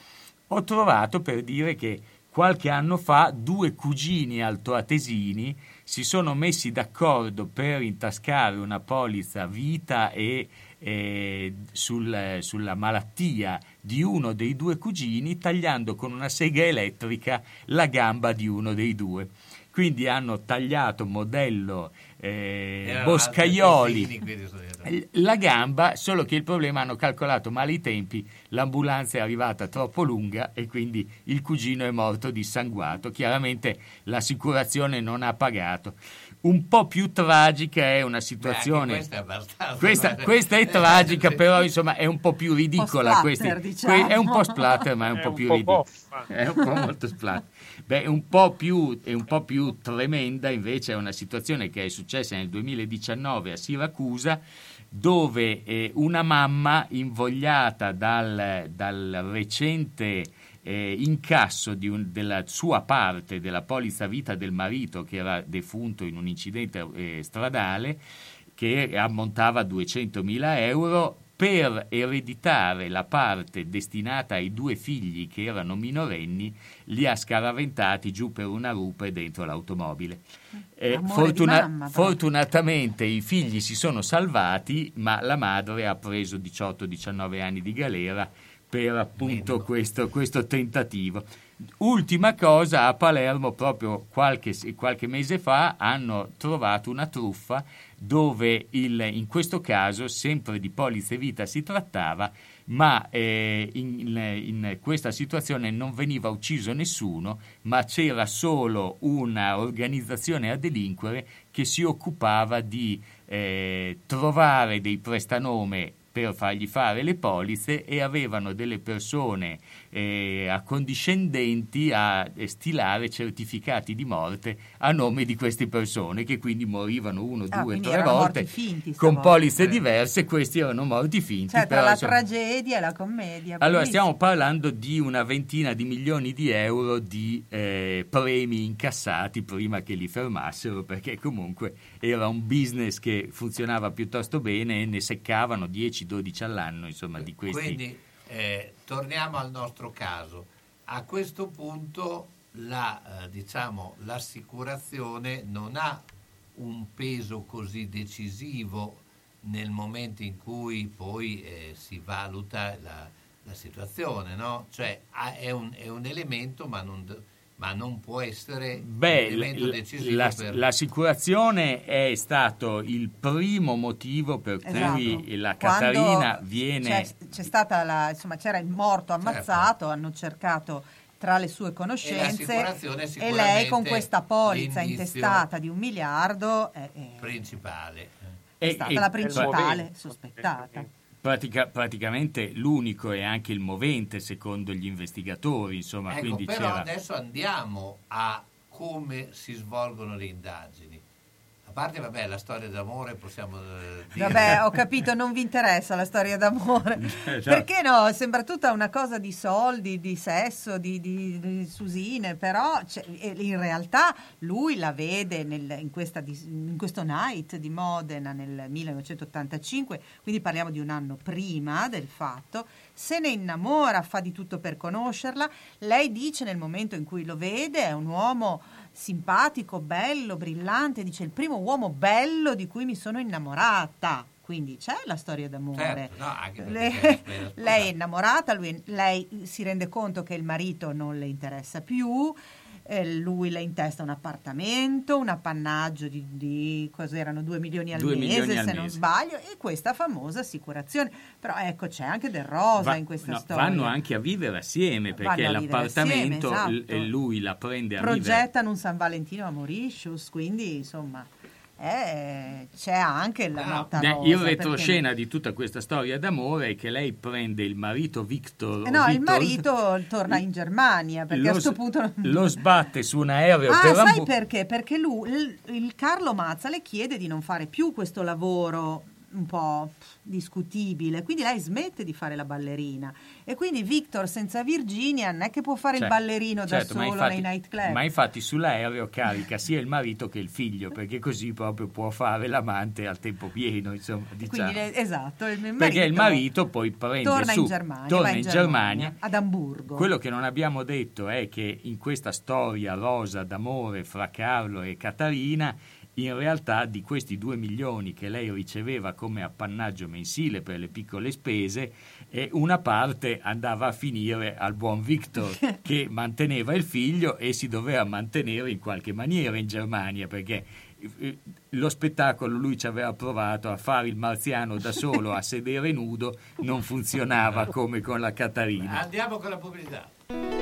Ho trovato per dire che qualche anno fa due cugini altoatesini si sono messi d'accordo per intascare una polizza vita e eh, sul- sulla malattia di uno dei due cugini tagliando con una sega elettrica la gamba di uno dei due. Quindi hanno tagliato modello eh, Boscaioli quindi sono diventati- la gamba, solo che il problema hanno calcolato male i tempi, l'ambulanza è arrivata troppo lunga e quindi il cugino è morto dissanguato. Chiaramente l'assicurazione non ha pagato. Un po' più tragica è una situazione. Beh, anche questa è abbastanza. Questa, questa è tragica, però insomma è un po' più ridicola. splatter, questi- diciamo. que- è un po' splatter, ma è un È po' un più po' ridicola. boffa. È un po' molto splatter. Beh, un po' più, un po' più tremenda invece è una situazione che è successa nel 2019 a Siracusa, dove eh, una mamma invogliata dal, dal recente eh, incasso un- della sua parte della polizza vita del marito che era defunto in un incidente eh, stradale che ammontava a 200.000 euro per ereditare la parte destinata ai due figli che erano minorenni, li ha scaraventati giù per una rupe dentro l'automobile. Eh, di mamma, fortunatamente i figli si sono salvati, ma la madre ha preso 18-19 anni di galera per appunto questo, questo tentativo. Ultima cosa, a Palermo proprio qualche, qualche mese fa hanno trovato una truffa dove il- in questo caso sempre di polizze vita si trattava, ma eh, in, in questa situazione non veniva ucciso nessuno, ma c'era solo una organizzazione a delinquere che si occupava di eh, trovare dei prestanome per fargli fare le polizze e avevano delle persone eh, accondiscendenti a eh, stilare certificati di morte a nome di queste persone che quindi morivano uno, Ah, due, tre erano volte morti finti con polizze diverse, questi erano morti finti. Cioè, tra però, la insomma, tragedia e la commedia. allora, bellissimo. stiamo parlando di una ventina di milioni di euro di eh, premi incassati prima che li fermassero, perché comunque era un business che funzionava piuttosto bene e ne seccavano 10-12 all'anno, insomma, di questi. Quindi eh, torniamo al nostro caso. A questo punto la, eh, diciamo, l'assicurazione non ha un peso così decisivo nel momento in cui poi eh, si valuta la, la situazione, no? Cioè è, un, è un elemento ma non, ma non può essere Beh, un elemento decisivo la- per... l'assicurazione è stato il primo motivo per Esatto. cui la Quando Catarina viene... C'è, c'è stata la, insomma, c'era il morto ammazzato, hanno cercato tra le sue conoscenze l'assicurazione è e lei con questa polizza intestata di un miliardo è, è- principale. è E- stata e- la principale sospettata. Pratica- praticamente l'unico e anche il movente secondo gli investigatori, insomma, Ecco, quindi però c'era... adesso andiamo a come si svolgono le indagini. A parte, vabbè, la storia d'amore possiamo eh, dire... Vabbè, ho capito, non vi interessa la storia d'amore. Esatto. Perché no? Sembra tutta una cosa di soldi, di sesso, di, di- di susine, però cioè, eh, in realtà lui la vede nel- in, questa in questo night di Modena nel 1985, quindi parliamo di un anno prima del fatto, se ne innamora, fa di tutto per conoscerla, lei dice nel momento in cui lo vede è un uomo simpatico, bello, brillante, dice il primo uomo bello di cui mi sono innamorata. Quindi c'è la storia d'amore. Certo, no, lei, lei è innamorata, lui- lei si rende conto che il marito non le interessa più, eh, lui le intesta un appartamento, un appannaggio di, di cos'erano 2 milioni al Due mese milioni al se non mese. sbaglio e questa famosa assicurazione. Però ecco c'è anche del rosa Va- in questa no, storia. vanno anche a vivere assieme perché vivere l'appartamento assieme, l- esatto. e lui la prende a vivere. progettano un San Valentino a Mauritius, quindi insomma eh, c'è anche la nota Beh, rosa. il perché retroscena di tutta questa storia d'amore è che lei prende il marito Victor. no? Eh no, il Witold, marito torna in Germania perché a lo, questo s- punto lo sbatte su un aereo Ah, per sai Ambu- perché? Perché lui, il, il Carlo Mazza le chiede di non fare più questo lavoro un po' discutibile, quindi lei smette di fare la ballerina e quindi Victor senza Virginia non è che può fare il Cioè, ballerino certo, da solo infatti- nei nightclub. Ma infatti sull'aereo carica sia il marito che il figlio, perché così proprio può fare l'amante al tempo pieno, insomma, diciamo. Quindi esatto, il marito perché il marito poi prende torna su, in Germania, torna va in Germania. ad Amburgo. Quello che non abbiamo detto è che in questa storia rosa d'amore fra Carlo e Catarina, in realtà di questi due milioni che lei riceveva come appannaggio mensile per le piccole spese, eh, una parte andava a finire al buon Victor che manteneva il figlio e si doveva mantenere in qualche maniera in Germania perché eh, lo spettacolo lui ci aveva provato a fare il marziano da solo a sedere nudo non funzionava come con la Catarina Andiamo con la pubblicità.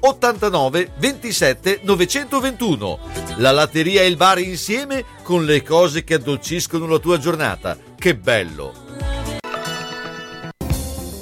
89 27 921. La latteria e il bar insieme con le cose che addolciscono la tua giornata. Che bello!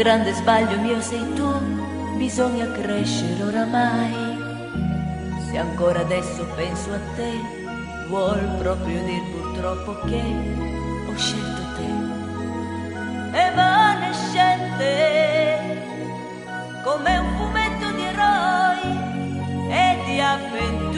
Grande sbaglio mio sei tu, bisogna crescere oramai. Se ancora adesso penso a te, vuol proprio dir purtroppo che ho scelto te. Evanescente, come un fumetto di eroi e di avventure,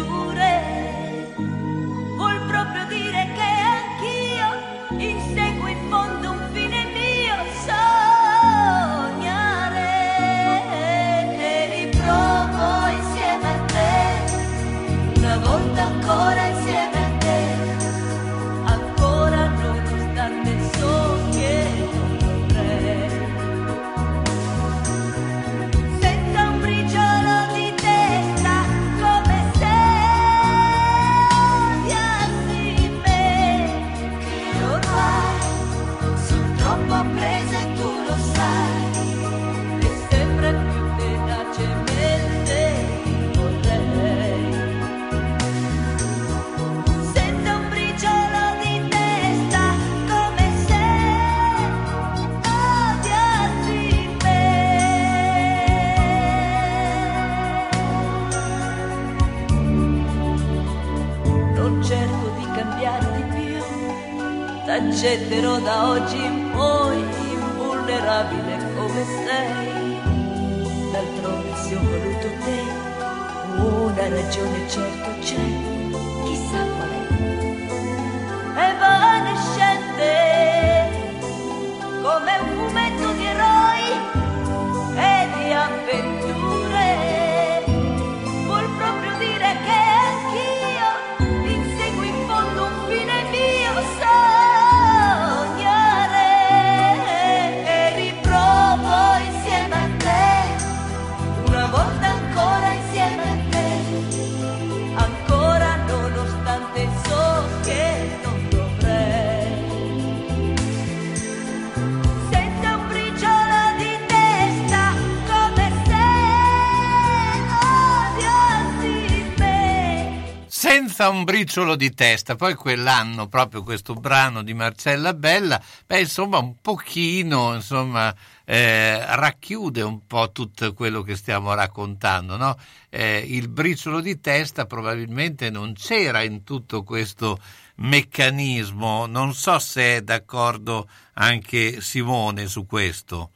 senza un briciolo di testa. Poi quell'anno, proprio questo brano di Marcella Bella, beh, insomma, un pochino, insomma, eh, racchiude un po' tutto quello che stiamo raccontando, no? Eh, il briciolo di testa probabilmente non c'era in tutto questo meccanismo. Non so se è d'accordo anche Simone su questo.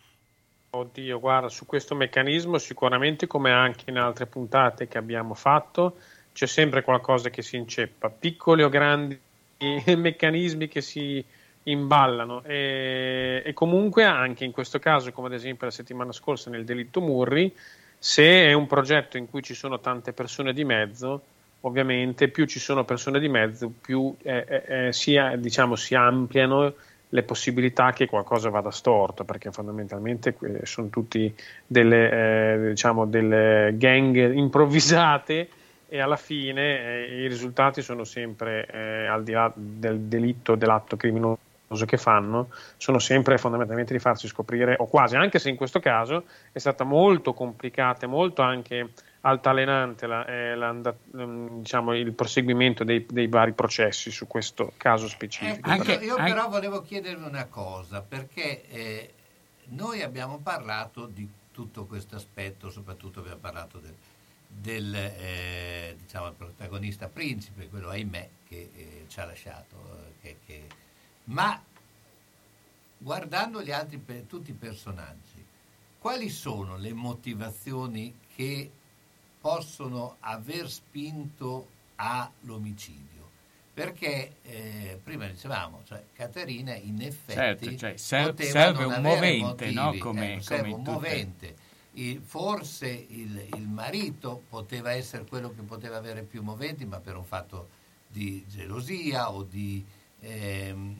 Oddio, guarda, su questo meccanismo sicuramente come anche in altre puntate che abbiamo fatto c'è sempre qualcosa che si inceppa, piccoli o grandi meccanismi che si imballano. E, e comunque anche in questo caso, come ad esempio la settimana scorsa nel delitto Murri, Se è un progetto in cui ci sono tante persone di mezzo, ovviamente più ci sono persone di mezzo, più eh, eh, eh, si, diciamo, si ampliano le possibilità che qualcosa vada storto, perché fondamentalmente sono tutti delle, eh, diciamo, delle gang improvvisate e alla fine eh, i risultati sono sempre, eh, al di là del delitto, dell'atto criminoso che fanno, sono sempre fondamentalmente di farsi scoprire, o quasi, anche se in questo caso è stata molto complicata e molto anche altalenante la, eh, l'anda- ehm, diciamo, il proseguimento dei, dei vari processi su questo caso specifico. Ecco, però- io però volevo chiedervi una cosa, perché eh, noi abbiamo parlato di tutto questo aspetto, soprattutto abbiamo parlato del, del, eh, diciamo, protagonista principe, quello ahimè che eh, ci ha lasciato, eh, che- che- ma guardando gli altri, tutti i personaggi, quali sono le motivazioni che possono aver spinto all'omicidio? Perché eh, prima dicevamo, cioè Caterina in effetti Certo, cioè, ser- poteva serve un movente, motivi, no? Come- ecco, serve come un movente. Il- forse il, il marito poteva essere quello che poteva avere più moventi, ma per un fatto di gelosia o di ehm,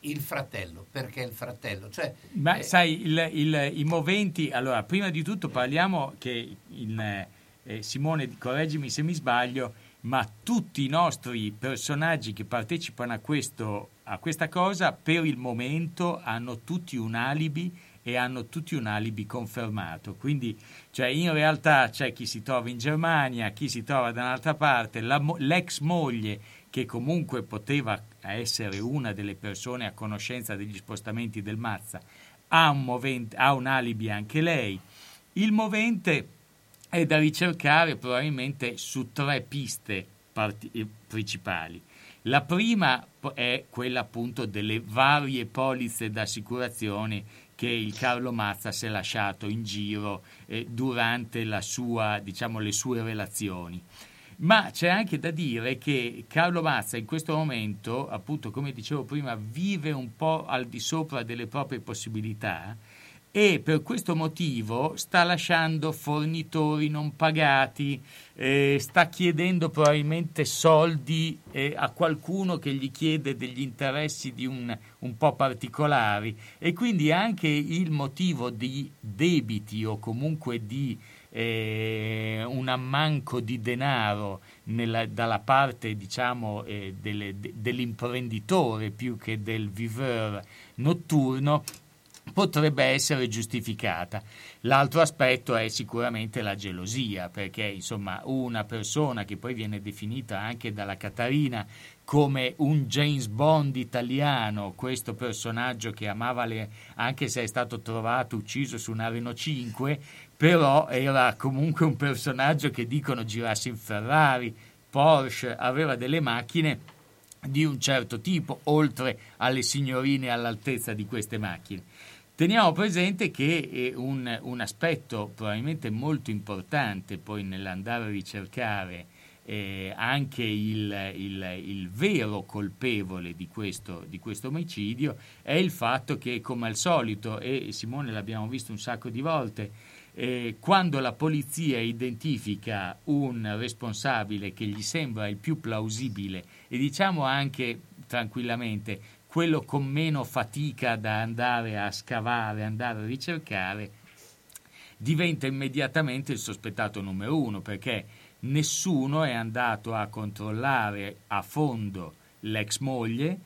il fratello, perché il fratello, cioè Ma eh, sai, il- il- i moventi, allora, prima di tutto parliamo che il, eh, Simone, correggimi se mi sbaglio, ma tutti i nostri personaggi che partecipano a, questo, a questa cosa per il momento hanno tutti un alibi e hanno tutti un alibi confermato. Quindi, cioè, in realtà c'è chi si trova in Germania, chi si trova da un'altra parte, la l'ex moglie che comunque poteva essere una delle persone a conoscenza degli spostamenti del Mazza, ha un, movente- ha un alibi anche lei. Il movente è da ricercare probabilmente su tre piste parti- eh, principali. La prima è quella appunto delle varie polizze d'assicurazione che il Carlo Mazza si è lasciato in giro eh, durante sua, diciamo, le sue relazioni. Ma c'è anche da dire che Carlo Mazza in questo momento, appunto come dicevo prima, vive un po' al di sopra delle proprie possibilità e per questo motivo sta lasciando fornitori non pagati, eh, sta chiedendo probabilmente soldi eh, a qualcuno che gli chiede degli interessi un, un po' particolari. E quindi anche il motivo di debiti o comunque di eh, un ammanco di denaro nella- dalla parte diciamo eh, delle- de- dell'imprenditore più che del viveur notturno potrebbe essere giustificata. L'altro aspetto è sicuramente la gelosia, perché insomma una persona che poi viene definita anche dalla Catarina come un James Bond italiano, questo personaggio che amava le, anche se è stato trovato ucciso su una Renault 5, però era comunque un personaggio che dicono girasse in Ferrari, Porsche, aveva delle macchine di un certo tipo, oltre alle signorine all'altezza di queste macchine. Teniamo presente che eh, un, un aspetto probabilmente molto importante poi nell'andare a ricercare eh, anche il, il- il vero colpevole di questo, di questo omicidio è il fatto che, come al solito, e Simone l'abbiamo visto un sacco di volte, eh, quando la polizia identifica un responsabile che gli sembra il più plausibile e diciamo anche tranquillamente quello con meno fatica da andare a scavare, andare a ricercare, diventa immediatamente il sospettato numero uno perché nessuno è andato a controllare a fondo l'ex moglie,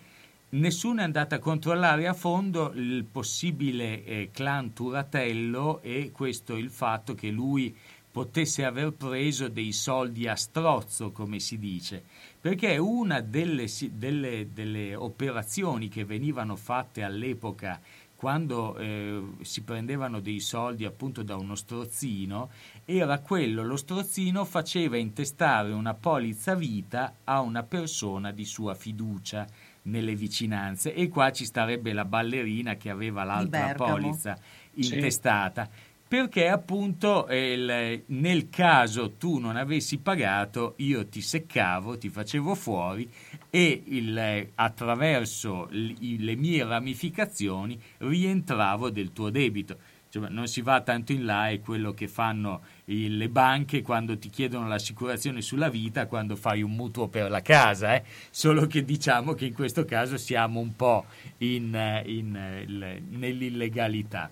nessuno è andato a controllare a fondo il possibile eh, clan Turatello e questo il fatto che lui potesse aver preso dei soldi a strozzo, come si dice, perché una delle, delle- delle operazioni che venivano fatte all'epoca quando eh, si prendevano dei soldi appunto da uno strozzino era quello, lo strozzino faceva intestare una polizza vita a una persona di sua fiducia nelle vicinanze e qua ci starebbe la ballerina che aveva l'altra polizza Sì. Perché appunto eh, nel caso tu non avessi pagato io ti seccavo, ti facevo fuori e il- attraverso le mie ramificazioni rientravo del tuo debito. insomma, non si va tanto in là, è quello che fanno le banche quando ti chiedono l'assicurazione sulla vita, quando fai un mutuo per la casa, eh. solo che diciamo che in questo caso siamo un po' in, in, il- nell'illegalità.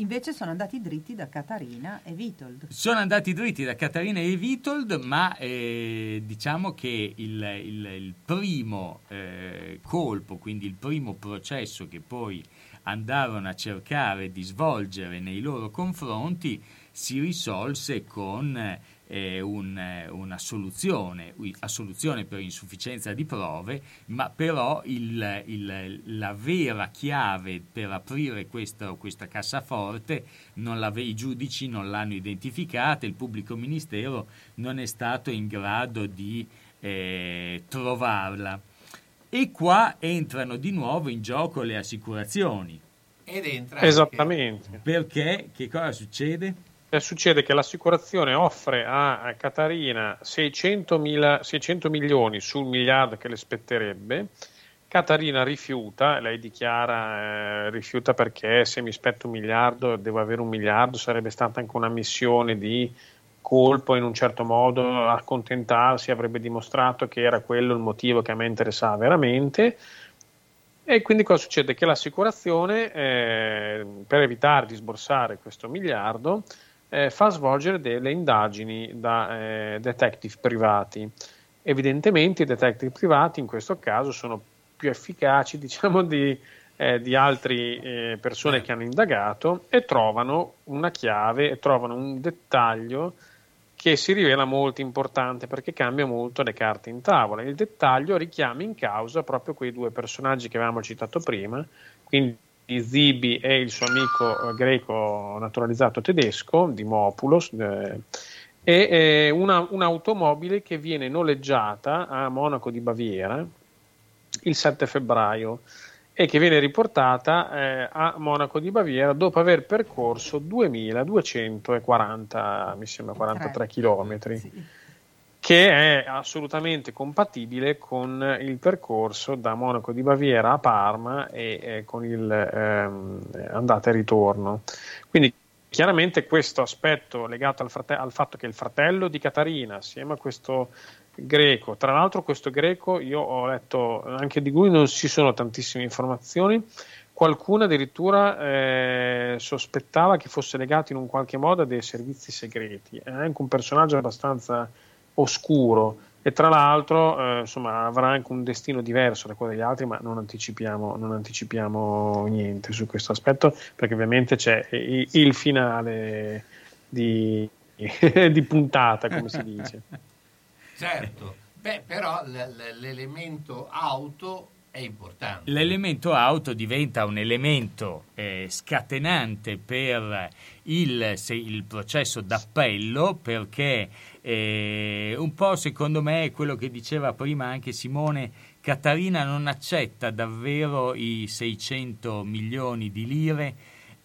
Invece sono andati dritti da Catarina e Vitold. Sono andati dritti da Catarina e Vitold, ma eh, diciamo che il, il- il primo eh, colpo, quindi il primo processo che poi andarono a cercare di svolgere nei loro confronti si risolse con eh, un- una soluzione, ui- assoluzione per insufficienza di prove, ma però il- il- la vera chiave per aprire questa, questa cassaforte non l'ave- i giudici non l'hanno identificata, il pubblico ministero non è stato in grado di eh, trovarla. E qua entrano di nuovo in gioco le assicurazioni. Ed entra Esattamente. Perché? Che cosa succede? Eh, succede che l'assicurazione offre a Catarina 600, 600 milioni sul miliardo che le spetterebbe. Catarina rifiuta, lei dichiara eh, rifiuta perché se mi spetta un miliardo devo avere un miliardo, sarebbe stata anche una missione di colpo in un certo modo, accontentarsi, avrebbe dimostrato che era quello il motivo che a me interessava veramente. E quindi cosa succede? Che l'assicurazione, eh, per evitare di sborsare questo miliardo, eh, fa svolgere delle indagini da eh, detective privati. Evidentemente i detective privati in questo caso sono più efficaci diciamo, di, eh, di altre persone che hanno indagato e trovano una chiave, e trovano un dettaglio che si rivela molto importante perché cambia molto le carte in tavola. Il dettaglio richiama in causa proprio quei due personaggi che avevamo citato prima, quindi Zibi e il suo amico eh, greco naturalizzato tedesco, Dimopoulos, eh, e eh, una- un'automobile che viene noleggiata a Monaco di Baviera il 7 febbraio e che viene riportata eh, a Monaco di Baviera dopo aver percorso 2240, mi sembra 43 chilometri, che è assolutamente compatibile con il percorso da Monaco di Baviera a Parma e eh, con il ehm, andata e ritorno. Quindi chiaramente questo aspetto legato al, frate- al fatto che il fratello di Catarina, assieme a questo greco, tra l'altro questo greco io ho letto anche di lui non ci sono tantissime informazioni, qualcuno addirittura eh, sospettava che fosse legato in un qualche modo a dei servizi segreti, è anche un personaggio abbastanza oscuro. E tra l'altro eh, insomma avrà anche un destino diverso da quello degli altri ma non anticipiamo, non anticipiamo niente su questo aspetto perché ovviamente c'è i- il finale di, di puntata come si dice. Certo, beh, però l- l- l'elemento auto è importante. L'elemento auto diventa un elemento eh, scatenante per il, se- il processo d'appello perché eh, un po' secondo me quello che diceva prima anche Simone Catarina non accetta davvero i 600 milioni di lire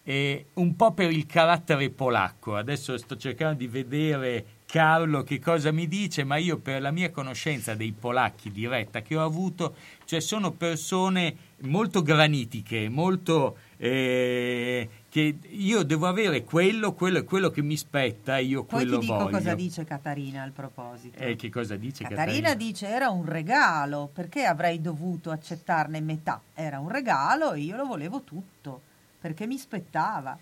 eh, un po' per il carattere polacco. Adesso sto cercando di vedere Carlo che cosa mi dice, ma io per la mia conoscenza dei polacchi diretta che ho avuto, cioè sono persone molto granitiche, molto eh, che io devo avere quello, quello quello che mi spetta, io Poi quello ti dico voglio. cosa dice Catarina al proposito. Eh, che cosa dice Catarina Catarina? dice era un regalo, perché avrei dovuto accettarne metà? Era un regalo e io lo volevo tutto, perché mi spettava.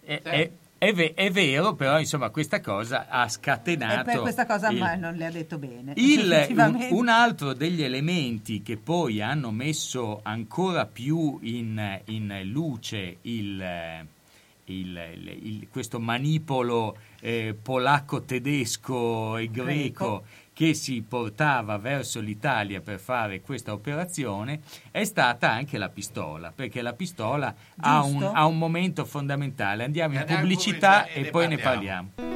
È, è- è ve- è vero, però insomma questa cosa ha scatenato... E per questa cosa il- non le ha detto bene. Il- un, un altro degli elementi che poi hanno messo ancora più in, in luce il, il- il- il- questo manipolo eh, polacco-tedesco e greco, che si portava verso l'Italia per fare questa operazione è stata anche la pistola, perché la pistola ha un, ha un momento fondamentale. Andiamo in pubblicità e poi ne parliamo.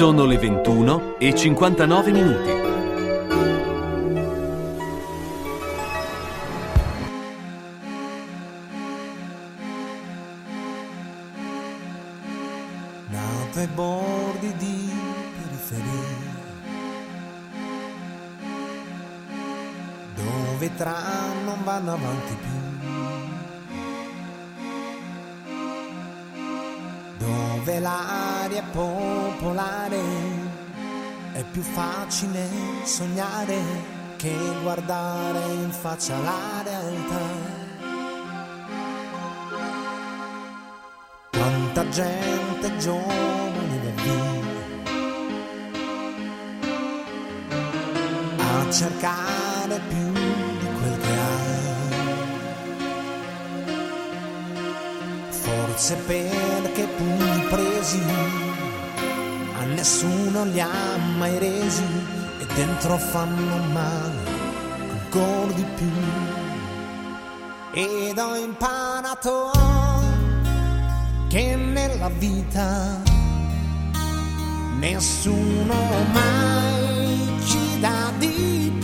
Sono le 21 e 59 minuti. nato ai bordi di periferia, dove i tram non vanno avanti più, dove l'aria è popolare, è più facile sognare che guardare in faccia la realtà. Quanta gente giovane da via a cercare più Forse perché pugni presi a nessuno li ha mai resi e dentro fanno male ancora di più. Ed ho imparato che nella vita nessuno mai ci dà di più.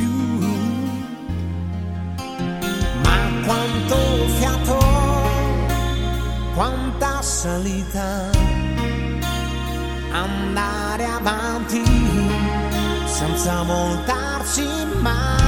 Salita, andare avanti senza voltarsi mai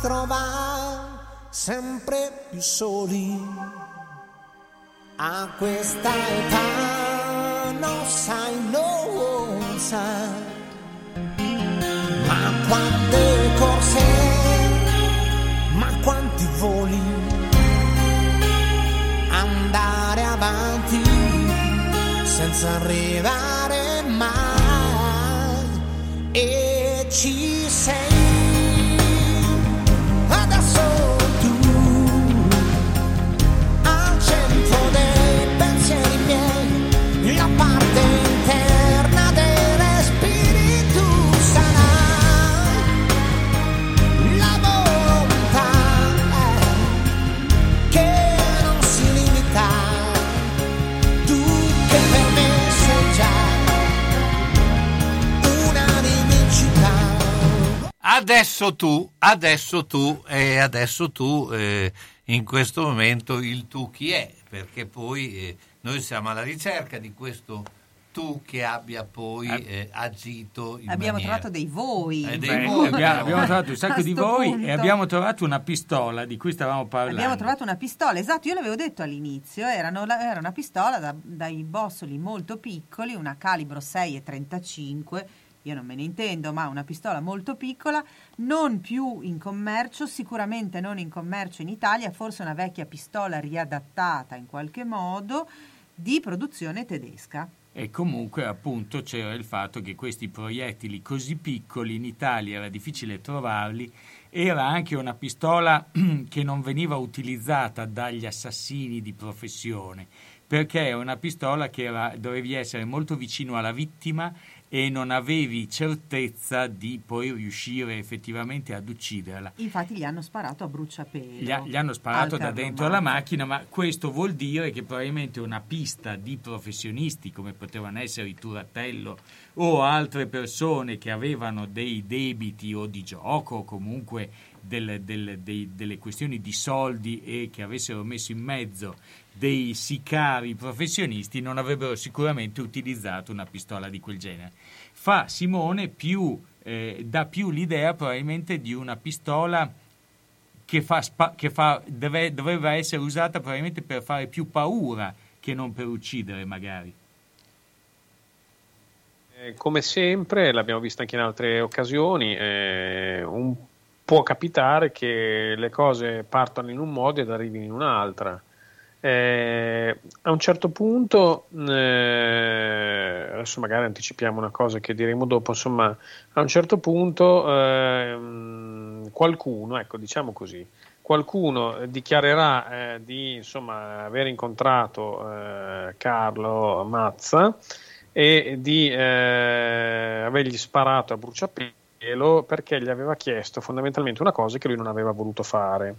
trova sempre più soli. A questa età non sai non sai. Ma quante corse ma quanti voli. Andare avanti senza arrivare mai adesso tu, adesso tu, e adesso tu, eh, in questo momento il tu chi è? Perché poi eh, noi siamo alla ricerca di questo tu che abbia poi eh, agito in Abbiamo maniera... trovato dei voi. Eh, dei Beh, voi, abbiamo, abbiamo trovato un sacco di voi punto. e abbiamo trovato una pistola di cui stavamo parlando. Abbiamo trovato una pistola, esatto, io l'avevo detto all'inizio, erano era una pistola da- dai bossoli molto piccoli, una calibro 6,35, io non me ne intendo, ma una pistola molto piccola, non più in commercio, sicuramente non in commercio in Italia, forse una vecchia pistola riadattata in qualche modo di produzione tedesca. E comunque appunto c'era il fatto che questi proiettili così piccoli in Italia era difficile trovarli, era anche una pistola che non veniva utilizzata dagli assassini di professione, perché è una pistola che era- dovevi essere molto vicino alla vittima e non avevi certezza di poi riuscire effettivamente ad ucciderla. Infatti gli hanno sparato a bruciapelo. Gli, ha- gli hanno sparato da dentro la Mazza. macchina, ma questo vuol dire che probabilmente una pista di professionisti, come potevano essere i Turatello o altre persone che avevano dei debiti o di gioco o comunque delle, delle- dei- delle questioni di soldi e che avessero messo in mezzo dei sicari professionisti, non avrebbero sicuramente utilizzato una pistola di quel genere. Fa Simone più, eh, dà più l'idea probabilmente di una pistola che, fa spa- che fa- deve- doveva essere usata probabilmente per fare più paura che non per uccidere magari. Eh, come sempre, l'abbiamo visto anche in altre occasioni, eh, un- può capitare che le cose partano in un modo ed arrivino in un'altra. Eh, a un certo punto, eh, adesso magari anticipiamo una cosa che diremo dopo, insomma, a un certo punto ehm, qualcuno, ecco, diciamo così, qualcuno eh, dichiarerà eh, di insomma, aver incontrato eh, Carlo Mazza e di eh, avergli sparato a bruciapelo perché gli aveva chiesto fondamentalmente una cosa che lui non aveva voluto fare.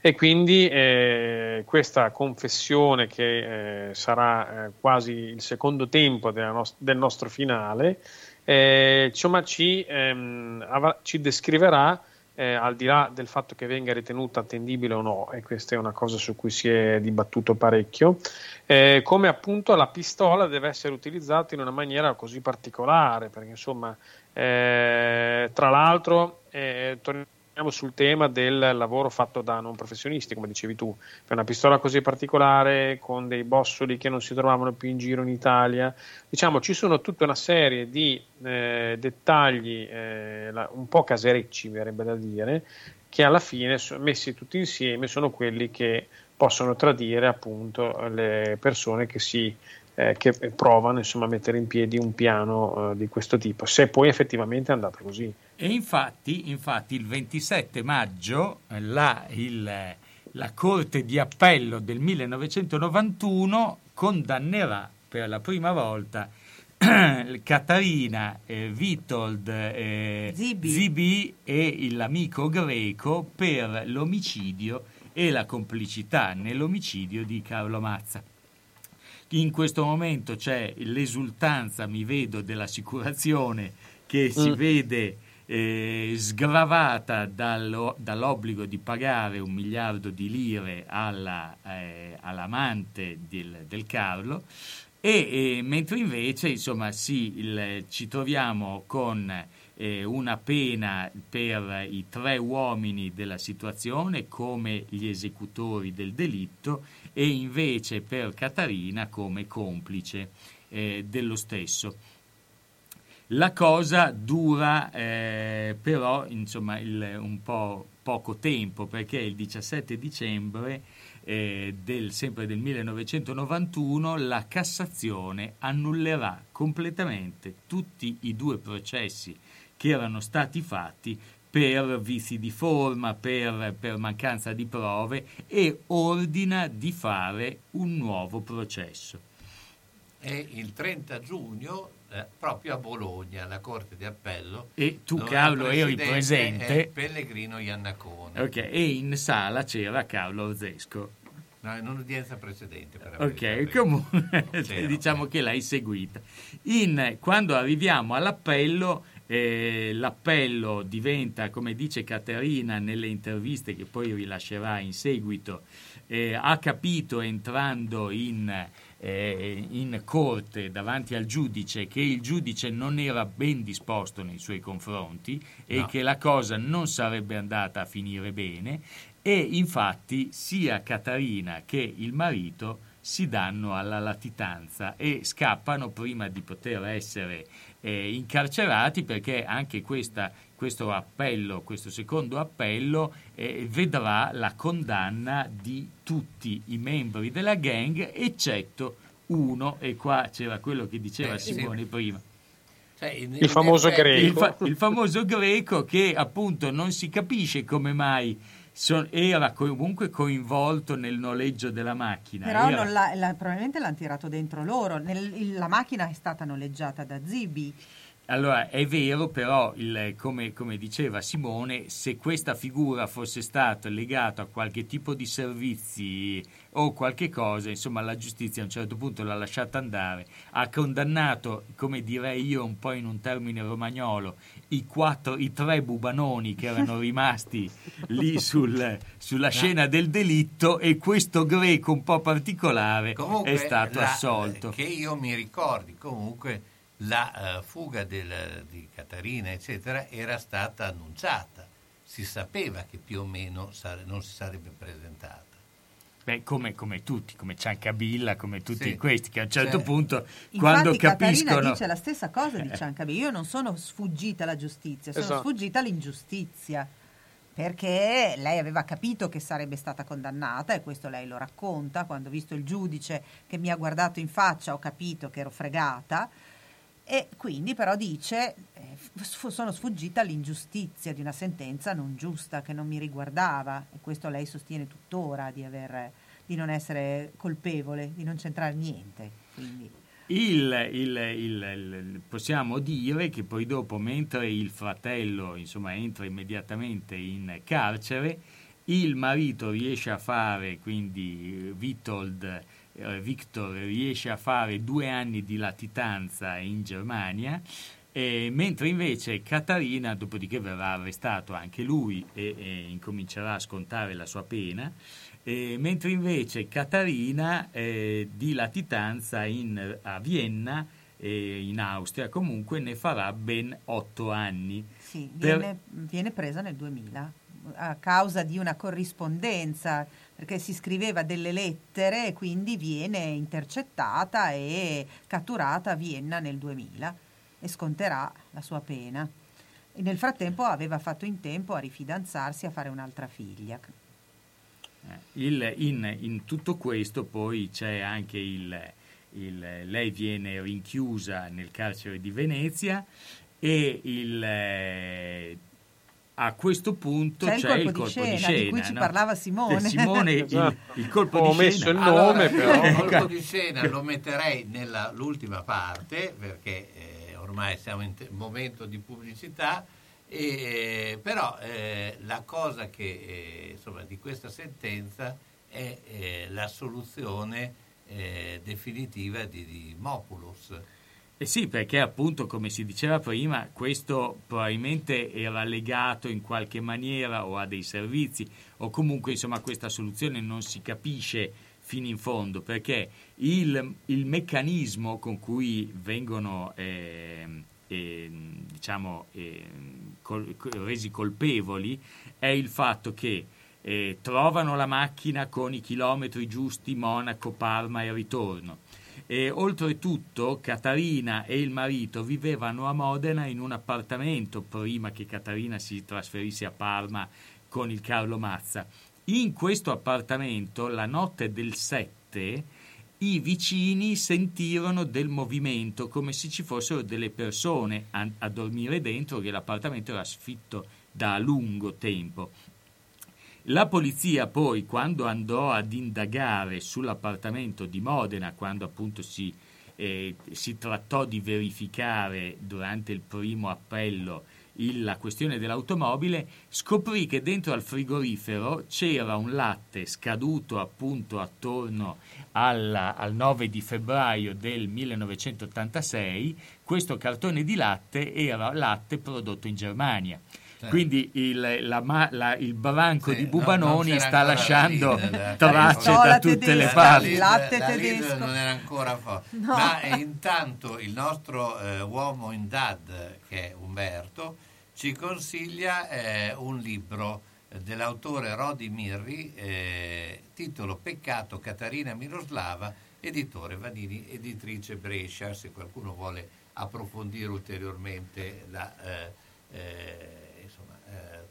E quindi eh, questa confessione, che eh, sarà eh, quasi il secondo tempo nos- del nostro finale, eh, insomma, ci, ehm, avrà- ci descriverà, eh, al di là del fatto che venga ritenuta attendibile o no, e questa è una cosa su cui si è dibattuto parecchio, eh, come appunto la pistola deve essere utilizzata in una maniera così particolare, perché insomma, eh, tra l'altro, eh, torniamo sul tema del lavoro fatto da non professionisti, come dicevi tu, per una pistola così particolare, con dei bossoli che non si trovavano più in giro in Italia, diciamo ci sono tutta una serie di eh, dettagli eh, la- un po' caserecci, verrebbe da dire, che alla fine messi tutti insieme sono quelli che possono tradire appunto le persone che si eh, che provano insomma a mettere in piedi un piano eh, di questo tipo, se poi effettivamente è andata così. E infatti, infatti il 27 maggio eh, la, il- la Corte di Appello del 1991 condannerà per la prima volta Catarina eh, Witold eh, Zibi. e il- l'amico greco per l'omicidio e la complicità nell'omicidio di Carlo Mazza. In questo momento c'è l'esultanza, mi vedo, dell'assicurazione che si Mm. vede eh, sgravata dallo- dall'obbligo di pagare un miliardo di lire alla, eh, all'amante del, del Carlo. E, e mentre invece insomma sì, il- ci troviamo con eh, una pena per i tre uomini della situazione come gli esecutori del delitto e invece per Catarina come complice eh, dello stesso. La cosa dura eh, però insomma il- un po' poco tempo perché il 17 dicembre eh, del, sempre del 1991 la Cassazione annullerà completamente tutti i due processi che erano stati fatti per vizi di forma, per, per mancanza di prove e ordina di fare un nuovo processo. E il 30 giugno, eh, proprio a Bologna, alla Corte di Appello, E tu, Carlo, eri presente. Pellegrino Iannacone. Ok, e in sala c'era Carlo Orzesco. No, in un'udienza precedente. Per la. Ok, comunque C'era, diciamo che l'hai seguita. In- quando arriviamo all'appello eh, l'appello diventa, come dice Caterina nelle interviste che poi rilascerà in seguito, eh, ha capito entrando in, eh, in corte davanti al giudice che il giudice non era ben disposto nei suoi confronti e No. che la cosa non sarebbe andata a finire bene e infatti sia Caterina che il marito si danno alla latitanza e scappano prima di poter essere eh, incarcerati perché anche questa- questo appello, questo secondo appello eh, vedrà la condanna di tutti i membri della gang eccetto uno e qua c'era quello che diceva Eh, sì. Simone prima Cioè, in- Il famoso effetti- greco. il, fa- il famoso greco che appunto non si capisce come mai so- era comunque coinvolto nel noleggio della macchina. Però Era- l'ha- la- probabilmente l'hanno tirato dentro loro. Nel- la macchina è stata noleggiata da Zibi. Allora, è vero, però, il- come, come diceva Simone, se questa figura fosse stata legata a qualche tipo di servizi o qualche cosa, insomma, la giustizia a un certo punto l'ha lasciata andare, ha condannato, come direi io un po' in un termine romagnolo, i, quattro, i tre bubanoni che erano rimasti lì sul- sulla scena del delitto e questo greco un po' particolare Comunque, è stato la- assolto. Che io mi ricordi, comunque la eh, fuga del- di Caterina, eccetera, era stata annunciata. Si sapeva che più o meno sare- non si sarebbe presentata. Beh, come, come tutti, come Ciancabilla, come tutti Sì. questi, che a un certo Sì. punto, Infatti quando capiscono... dice la stessa cosa di Ciancabilla. Io non sono sfuggita alla giustizia, sono Esatto. sfuggita all'ingiustizia. Perché lei aveva capito che sarebbe stata condannata e questo lei lo racconta. Quando ho visto il giudice che mi ha guardato in faccia ho capito che ero fregata. E quindi però dice, eh, sono sfuggita all'ingiustizia di una sentenza non giusta che non mi riguardava e questo lei sostiene tuttora di, aver, di non essere colpevole, di non c'entrare niente. Il, il- il- possiamo dire che poi dopo, mentre il fratello insomma, entra immediatamente in carcere, il marito riesce a fare, quindi Witold, eh, Victor riesce a fare due anni di latitanza in Germania, eh, mentre invece Catarina, dopodiché verrà arrestato anche lui e, e incomincerà a scontare la sua pena, eh, mentre invece Catarina eh, di latitanza in- a Vienna, eh, in Austria, comunque ne farà ben otto anni. Sì, Per- viene, viene presa nel 2000 a causa di una corrispondenza, perché si scriveva delle lettere e quindi viene intercettata e catturata a Vienna nel 2000 e sconterà la sua pena. E nel frattempo aveva fatto in tempo a rifidanzarsi e a fare un'altra figlia. Eh, il- in, in tutto questo poi c'è anche il, il- lei viene rinchiusa nel carcere di Venezia e il, eh, a questo punto C'è il c'è colpo il di colpo scena, di di scena cui ci no? parlava Simone. Simone, il, Esatto. il colpo Ho di messo scena il nome, Allora, però. il colpo di scena lo metterei nell'ultima parte perché eh, ormai siamo in te- momento di pubblicità. E, eh, però eh, la cosa che eh, insomma, di questa sentenza è eh, la soluzione eh, definitiva di, di Mopulus. Eh sì, perché appunto, come si diceva prima, questo probabilmente era legato in qualche maniera o a dei servizi o comunque insomma questa soluzione non si capisce fino in fondo perché il, il meccanismo con cui vengono ehm, ehm, diciamo ehm, col- co- resi colpevoli è il fatto che eh, trovano la macchina con i chilometri giusti Monaco, Parma e ritorno. E oltretutto Catarina e il marito vivevano a Modena in un appartamento prima che Catarina si trasferisse a Parma con il Carlo Mazza. In questo appartamento, la notte del 7, i vicini sentirono del movimento come se ci fossero delle persone a, a dormire dentro, che l'appartamento era sfitto da lungo tempo. La polizia poi, quando andò ad indagare sull'appartamento di Modena, quando appunto si, eh, si trattò di verificare durante il primo appello il- la questione dell'automobile, scoprì che dentro al frigorifero c'era un latte scaduto appunto attorno alla- al 9 di febbraio del 1986. Questo cartone di latte era latte prodotto in Germania. Sì. Quindi il, la ma- la- il branco Sì, di no, Bubanoni non c'era sta lasciando la Lidl, tracce da tutte le tedesca, parti. il latte Lidl tedesco. non era ancora forte. No. Ma eh, intanto il nostro eh, uomo in dad, che è Umberto, ci consiglia eh, un libro dell'autore Rodi Mirri, eh, titolo Peccato Catarina Miroslava, editore Vanini, editrice Brescia, se qualcuno vuole approfondire ulteriormente la, eh, eh,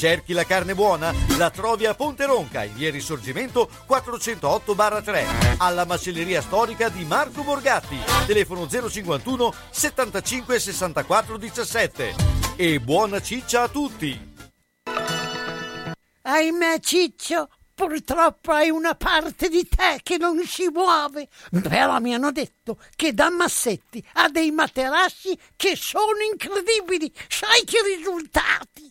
Cerchi la carne buona? La trovi a Ponte Ronca, in via Risorgimento 408-3, alla macelleria storica di Marco Borgatti, telefono 051 75 64 17. E buona ciccia a tutti! Ahimè, Ciccio, purtroppo hai una parte di te che non si muove. Però mi hanno detto che da Massetti ha dei materassi che sono incredibili. Sai che risultati?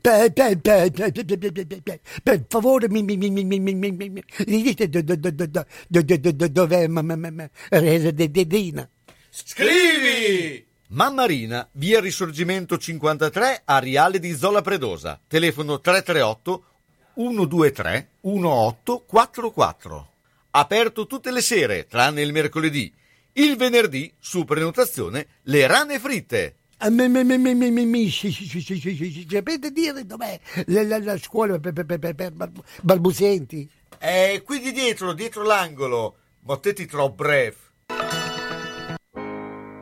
Per, per, per, per, favore, mi, mi, mi, mi, mi, mi, mi, mi, mi dite do- do- do- do- do- do- do- do- do- dov'è Dedina? Scrivi! Mammarina, via Risorgimento 53, Ariale di Zola Predosa. Telefono 338 123 1844. Aperto tutte le sere, tranne il mercoledì. Il venerdì, su prenotazione, le rane fritte. Ah, Sapete dire dov'è la, scuola per, balbuzienti? Eh, quindi dietro, dietro l'angolo, Mottetti Trop Bref.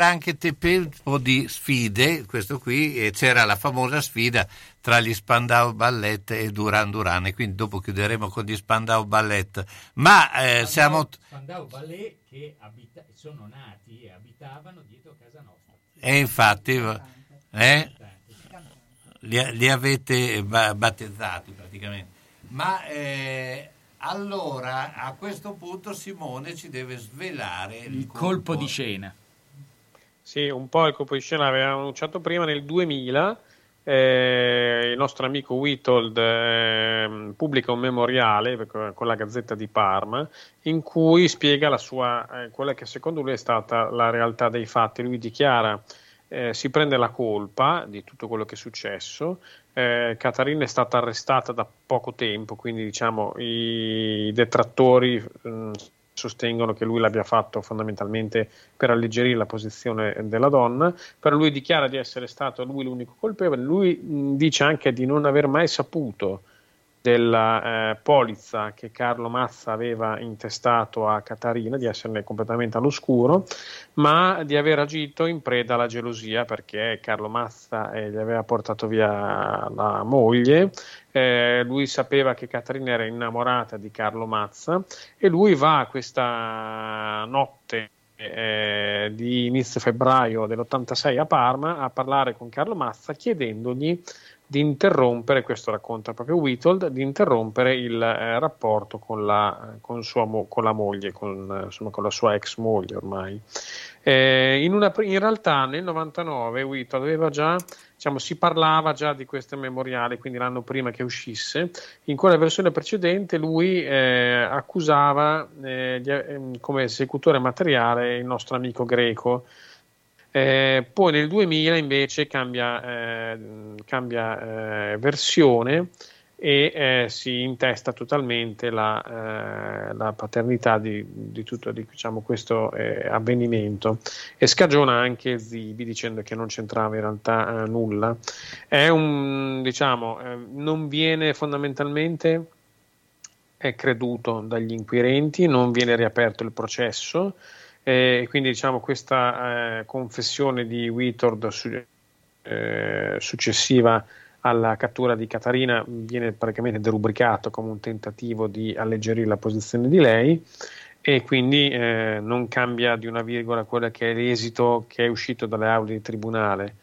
Allora, beh, era anche tempo di sfide, questo qui, e c'era la famosa sfida tra gli Spandau Ballet e Duran Duran, e quindi dopo chiuderemo con gli Spandau Ballet. Ma eh, siamo... Spandau Ballet che abita- sono nati e abitavano dietro casa nostra. E infatti, eh, li, li avete ba- battezzati praticamente. Ma eh, allora, a questo punto Simone ci deve svelare il, Colpo di scena. Sì, un po' il colpo di scena l'avevamo annunciato prima nel 2000. eh, il nostro amico Witold ehm, pubblica un memoriale con la Gazzetta di Parma in cui spiega sua, eh, quella che secondo lui è stata la realtà dei fatti. Lui dichiara eh, si prende la colpa di tutto quello che è successo. Eh, Catarina è stata arrestata da poco tempo, quindi diciamo i detrattori mh, sostengono che lui l'abbia fatto fondamentalmente per alleggerire la posizione della donna, però lui dichiara di essere stato lui l'unico colpevole, lui dice anche di non aver mai saputo della eh, polizza che Carlo Mazza aveva intestato a Catarina, di esserne completamente all'oscuro, ma di aver agito in preda alla gelosia perché Carlo Mazza eh, gli aveva portato via la moglie, eh, lui sapeva che Catarina era innamorata di Carlo Mazza e lui va questa notte eh, di inizio febbraio dell'86 a Parma a parlare con Carlo Mazza chiedendogli di interrompere, questo racconta proprio Witold, di interrompere il eh, rapporto con la, con sua con la moglie, con, eh, insomma, con la sua ex moglie ormai. Eh, in, una, in realtà nel 99 Witold aveva già, diciamo, si parlava già di questo memoriale, quindi l'anno prima che uscisse. In quella versione precedente lui eh, accusava eh, ehm, come esecutore materiale il nostro amico greco. Eh, poi nel 2000 invece cambia, eh, cambia eh, versione e eh, si intesta totalmente la, eh, la paternità di, di tutto di, diciamo, questo eh, avvenimento e scagiona anche Zibi dicendo che non c'entrava in realtà nulla. È un, diciamo, non viene fondamentalmente creduto dagli inquirenti, non viene riaperto il processo e quindi diciamo questa eh, confessione di Witord su- eh, successiva alla cattura di Catarina viene praticamente derubricato come un tentativo di alleggerire la posizione di lei e quindi eh, non cambia di una virgola quello che è l'esito che è uscito dalle aule di tribunale.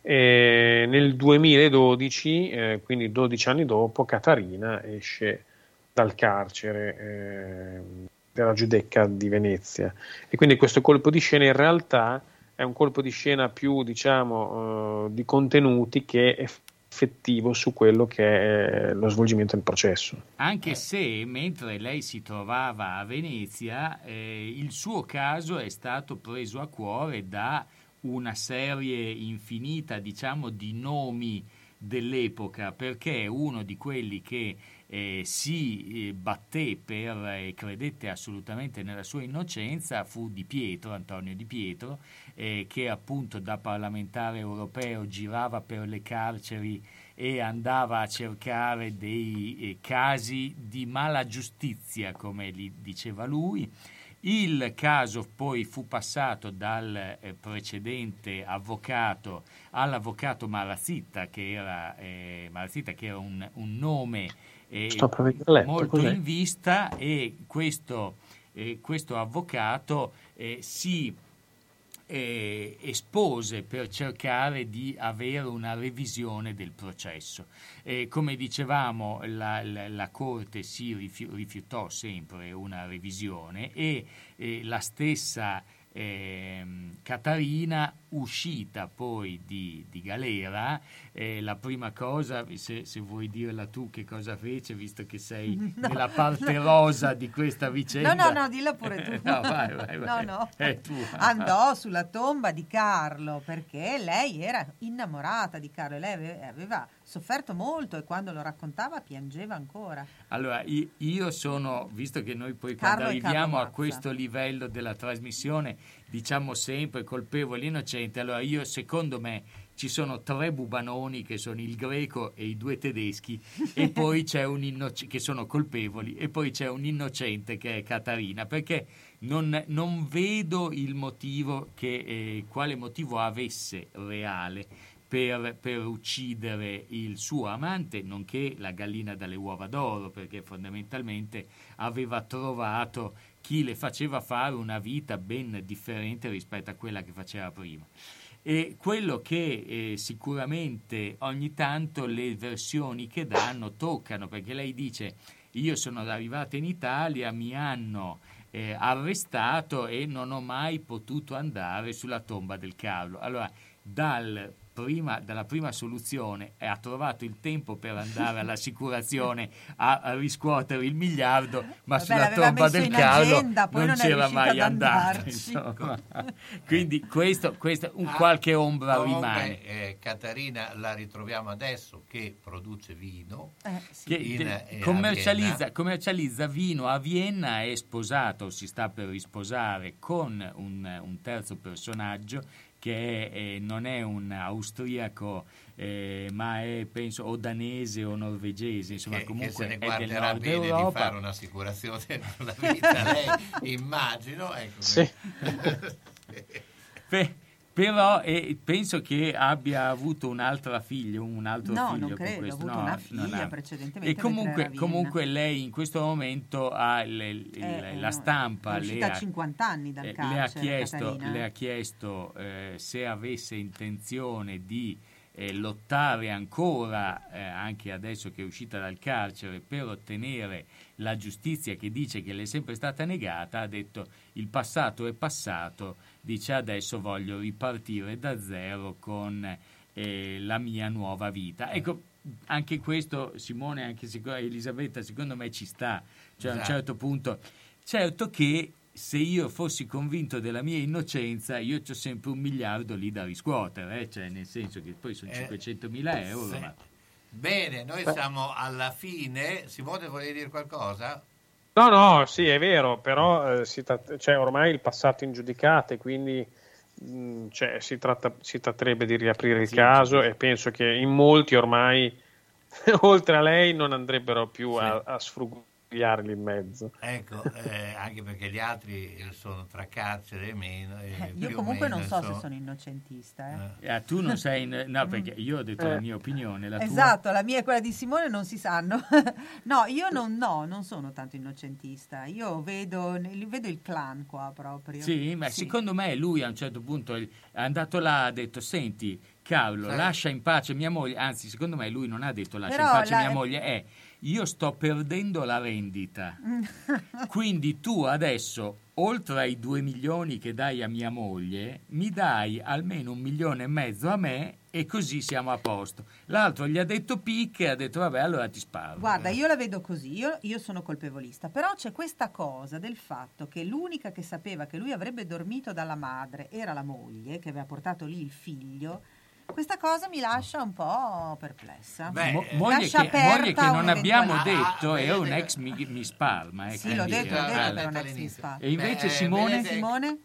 E nel 2012, eh, quindi 12 anni dopo, Catarina esce dal carcere eh, della Giudecca di Venezia e quindi questo colpo di scena in realtà è un colpo di scena più diciamo eh, di contenuti che effettivo su quello che è lo svolgimento del processo. Anche se mentre lei si trovava a Venezia, eh, il suo caso è stato preso a cuore da una serie infinita, diciamo, di nomi dell'epoca, perché uno di quelli che eh, si batté per e credette assolutamente nella sua innocenza fu Di Pietro, Antonio Di Pietro, eh, che appunto da parlamentare europeo girava per le carceri e andava a cercare dei eh, casi di mala giustizia, come li diceva lui. Il caso poi fu passato dal eh, precedente avvocato all'avvocato Marazitta, che era, eh, Marazitta, che era un, un nome eh, letto, molto cos'è? in vista e questo, eh, questo avvocato eh, si eh, espose per cercare di avere una revisione del processo. Come dicevamo, la, la- la Corte si rifiu- rifiutò sempre una revisione e la stessa ehm, Catarina, uscita poi di, di galera, eh, la prima cosa, se, se vuoi dirla tu che cosa fece, visto che sei No, nella parte no. rosa di questa vicenda. No, no, no, dilla pure tu. No, vai, vai, vai. No, no. È tu. Andò sulla tomba di Carlo perché lei era innamorata di Carlo e lei ave- aveva sofferto molto e quando lo raccontava piangeva ancora. Allora, io sono, visto che noi poi quando e Carlo arriviamo a questo livello della trasmissione diciamo sempre colpevoli innocenti, allora io secondo me ci sono tre bubanoni che sono il greco e i due tedeschi e poi c'è un innoc- che sono colpevoli e poi c'è un innocente che è Catarina perché non, non vedo il motivo che eh, quale motivo avesse reale per, per uccidere il suo amante, nonché la gallina dalle uova d'oro, perché fondamentalmente aveva trovato chi le faceva fare una vita ben differente rispetto a quella che faceva prima. E quello che eh, sicuramente ogni tanto le versioni che danno toccano, perché lei dice io sono arrivata in Italia, mi hanno eh, arrestato e non ho mai potuto andare sulla tomba del Carlo. Allora, dal prima- dalla prima soluzione e ha trovato il tempo per andare all'assicurazione a, a riscuotere il miliardo, ma Vabbè, sulla tomba del Carlo agenda, non non c'era mai andato. Quindi questo, questo un qualche ombra Comunque, rimane. eh, Catarina la ritroviamo adesso che produce vino. che in- eh, commercializza, commercializza vino a Vienna, è sposato, si sta per risposare con un, un terzo personaggio che è, eh, non è un austriaco eh, ma è penso o danese o norvegese, insomma che, che comunque se ne è del nord bene di Europa. fare un'assicurazione sulla vita lei immagino ecco Sì. Pe- però eh, penso che abbia avuto un'altra figlia, un altro No, figlio non credo, ha questo. avuto no, una non figlia ha. precedentemente E comunque, comunque lei in questo momento ha il- Eh, la eh, stampa, è le ha, a 50 anni dal eh, le carcere, ha chiesto, le ha chiesto eh, se avesse intenzione di lottare ancora, anche adesso che è uscita dal carcere, per ottenere la giustizia che dice che le è sempre stata negata, ha detto il passato è passato, dice adesso voglio ripartire da zero con eh, la mia nuova vita. Ecco, anche questo Simone, anche secondo Elisabetta, secondo me ci sta, cioè a un Esatto. certo punto, certo che se io fossi convinto della mia innocenza, io ho sempre un miliardo lì da riscuotere, eh, cioè nel senso che poi sono Eh, 500 mila euro. sì. ma- bene noi Beh. siamo alla fine Simone volevi dire qualcosa? No, no, sì, è vero, però eh, si tratta- cioè, ormai il passato in giudicate, quindi mh, cioè, si, tratta- si tratterebbe di riaprire il caso e penso che in molti ormai, oltre a lei, non andrebbero più a, a sfrugliarli in mezzo. ecco eh, anche perché gli altri sono tra carcere e meno e Eh, Io comunque meno, non so se insomma, sono innocentista. eh. Ah, tu non sei... in- No, perché io ho detto Eh. la mia opinione, la tua... Esatto, la mia e quella di Simone non si sanno. no, io non, no, non sono tanto innocentista. Io vedo, vedo il clan qua proprio. Sì, ma secondo me lui a un certo punto è andato là ha detto senti Carlo Sì. lascia in pace mia moglie, anzi secondo me lui non ha detto lascia Però in pace la- mia moglie, è io sto perdendo la rendita, quindi tu adesso oltre ai due milioni che dai a mia moglie mi dai almeno un milione e mezzo a me e così siamo a posto. L'altro gli ha detto picche e ha detto vabbè allora ti sparo. Guarda, io la vedo così, io, io sono colpevolista, però c'è questa cosa del fatto che l'unica che sapeva che lui avrebbe dormito dalla madre era la moglie, che aveva portato lì il figlio. Questa cosa mi lascia un po' perplessa. Mo- Mi moglie, che, moglie che non abbiamo detto è un ex Mi- Miss Palma. eh, Sì, l'ho detto, l'ho eh, detto eh, che era un ex Miss Palma. E invece Beh, Simone? vedete- Simone?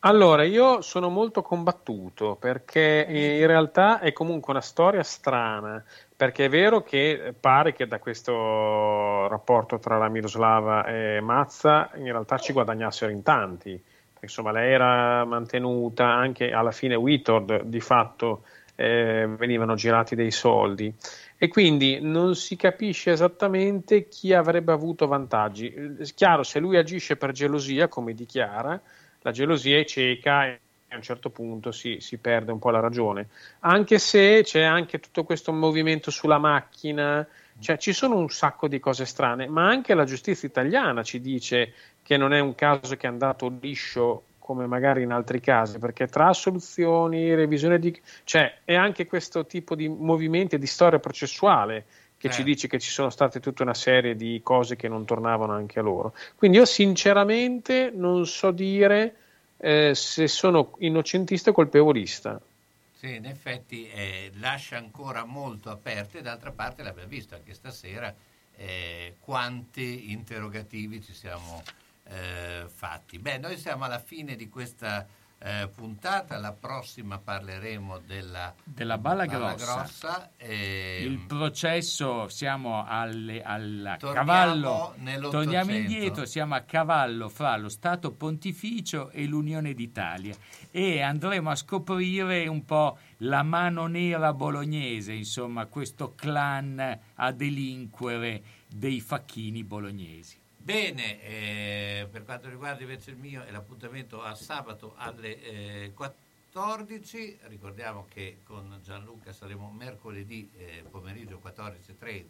Allora, io sono molto combattuto perché eh, in realtà è comunque una storia strana, perché è vero che pare che da questo rapporto tra la Miroslava e Mazza in realtà ci guadagnassero in tanti, insomma lei era mantenuta, anche alla fine Whitord di fatto eh, venivano girati dei soldi e quindi non si capisce esattamente chi avrebbe avuto vantaggi. Eh, Chiaro, se lui agisce per gelosia, come dichiara, la gelosia è cieca e a un certo punto si, si perde un po' la ragione. Anche se c'è anche tutto questo movimento sulla macchina, cioè ci sono un sacco di cose strane, ma anche la giustizia italiana ci dice che non è un caso che è andato liscio come magari in altri casi, perché tra assoluzioni, revisione di... cioè è anche questo tipo di movimenti e di storia processuale che ci Eh. dice che ci sono state tutta una serie di cose che non tornavano anche a loro. Quindi io sinceramente non so dire eh, se sono innocentista o colpevolista. Sì, in effetti eh, lascia ancora molto aperte, d'altra parte l'abbiamo visto anche stasera eh, quanti interrogativi ci siamo eh, fatti. Beh, noi siamo alla fine di questa eh, puntata. La prossima parleremo della, della Balla Balla Grossa. Grossa, e- Il processo, siamo alle- al Torniamo cavallo, torniamo indietro, siamo a cavallo fra lo Stato Pontificio e l'Unione d'Italia e andremo a scoprire un po' la mano nera bolognese, insomma questo clan a delinquere dei facchini bolognesi. Bene, eh, per quanto riguarda invece il mio è l'appuntamento a sabato alle eh, 14. Ricordiamo che con Gianluca saremo mercoledì eh, pomeriggio 14.30,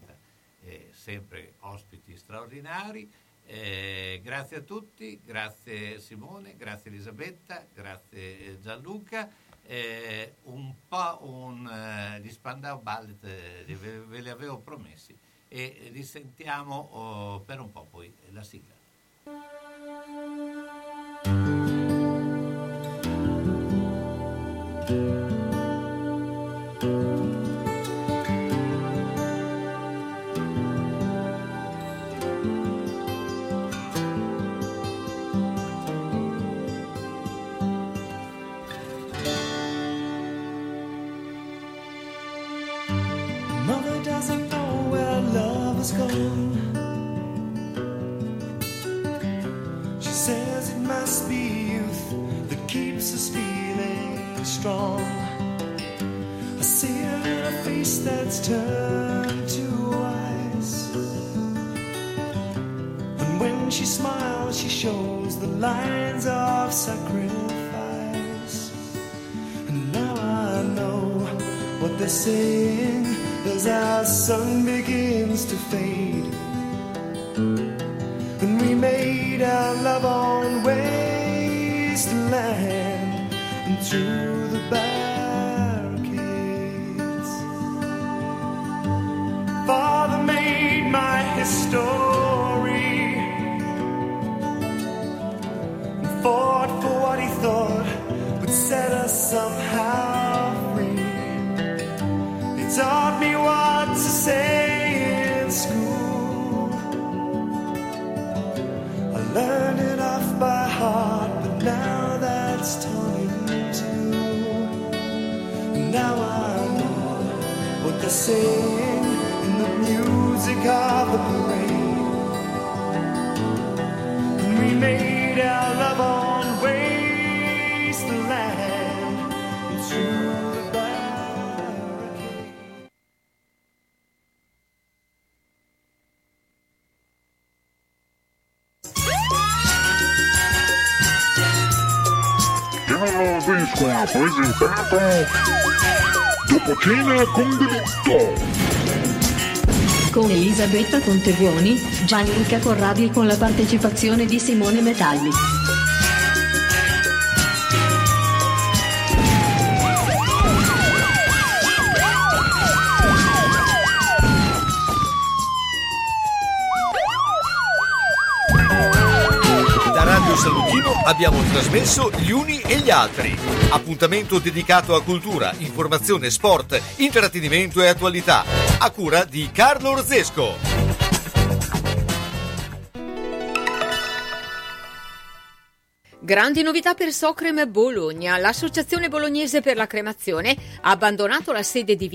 eh, sempre ospiti straordinari. Eh, grazie a tutti, grazie Simone, grazie Elisabetta, grazie eh, Gianluca. Un po' un, gli Spandau Ballet ve, ve li avevo promessi e li sentiamo oh, per un po' poi la sigla. Cena con delitto. Con Elisabetta Contebuoni, Gianluca Corradi e con la partecipazione di Simone Metalli. Abbiamo trasmesso Gli Uni e gli Altri. Appuntamento dedicato a cultura, informazione, sport, intrattenimento e attualità. A cura di Carlo Orzesco. Grandi novità per Socrem Bologna. L'Associazione Bolognese per la Cremazione ha abbandonato la sede di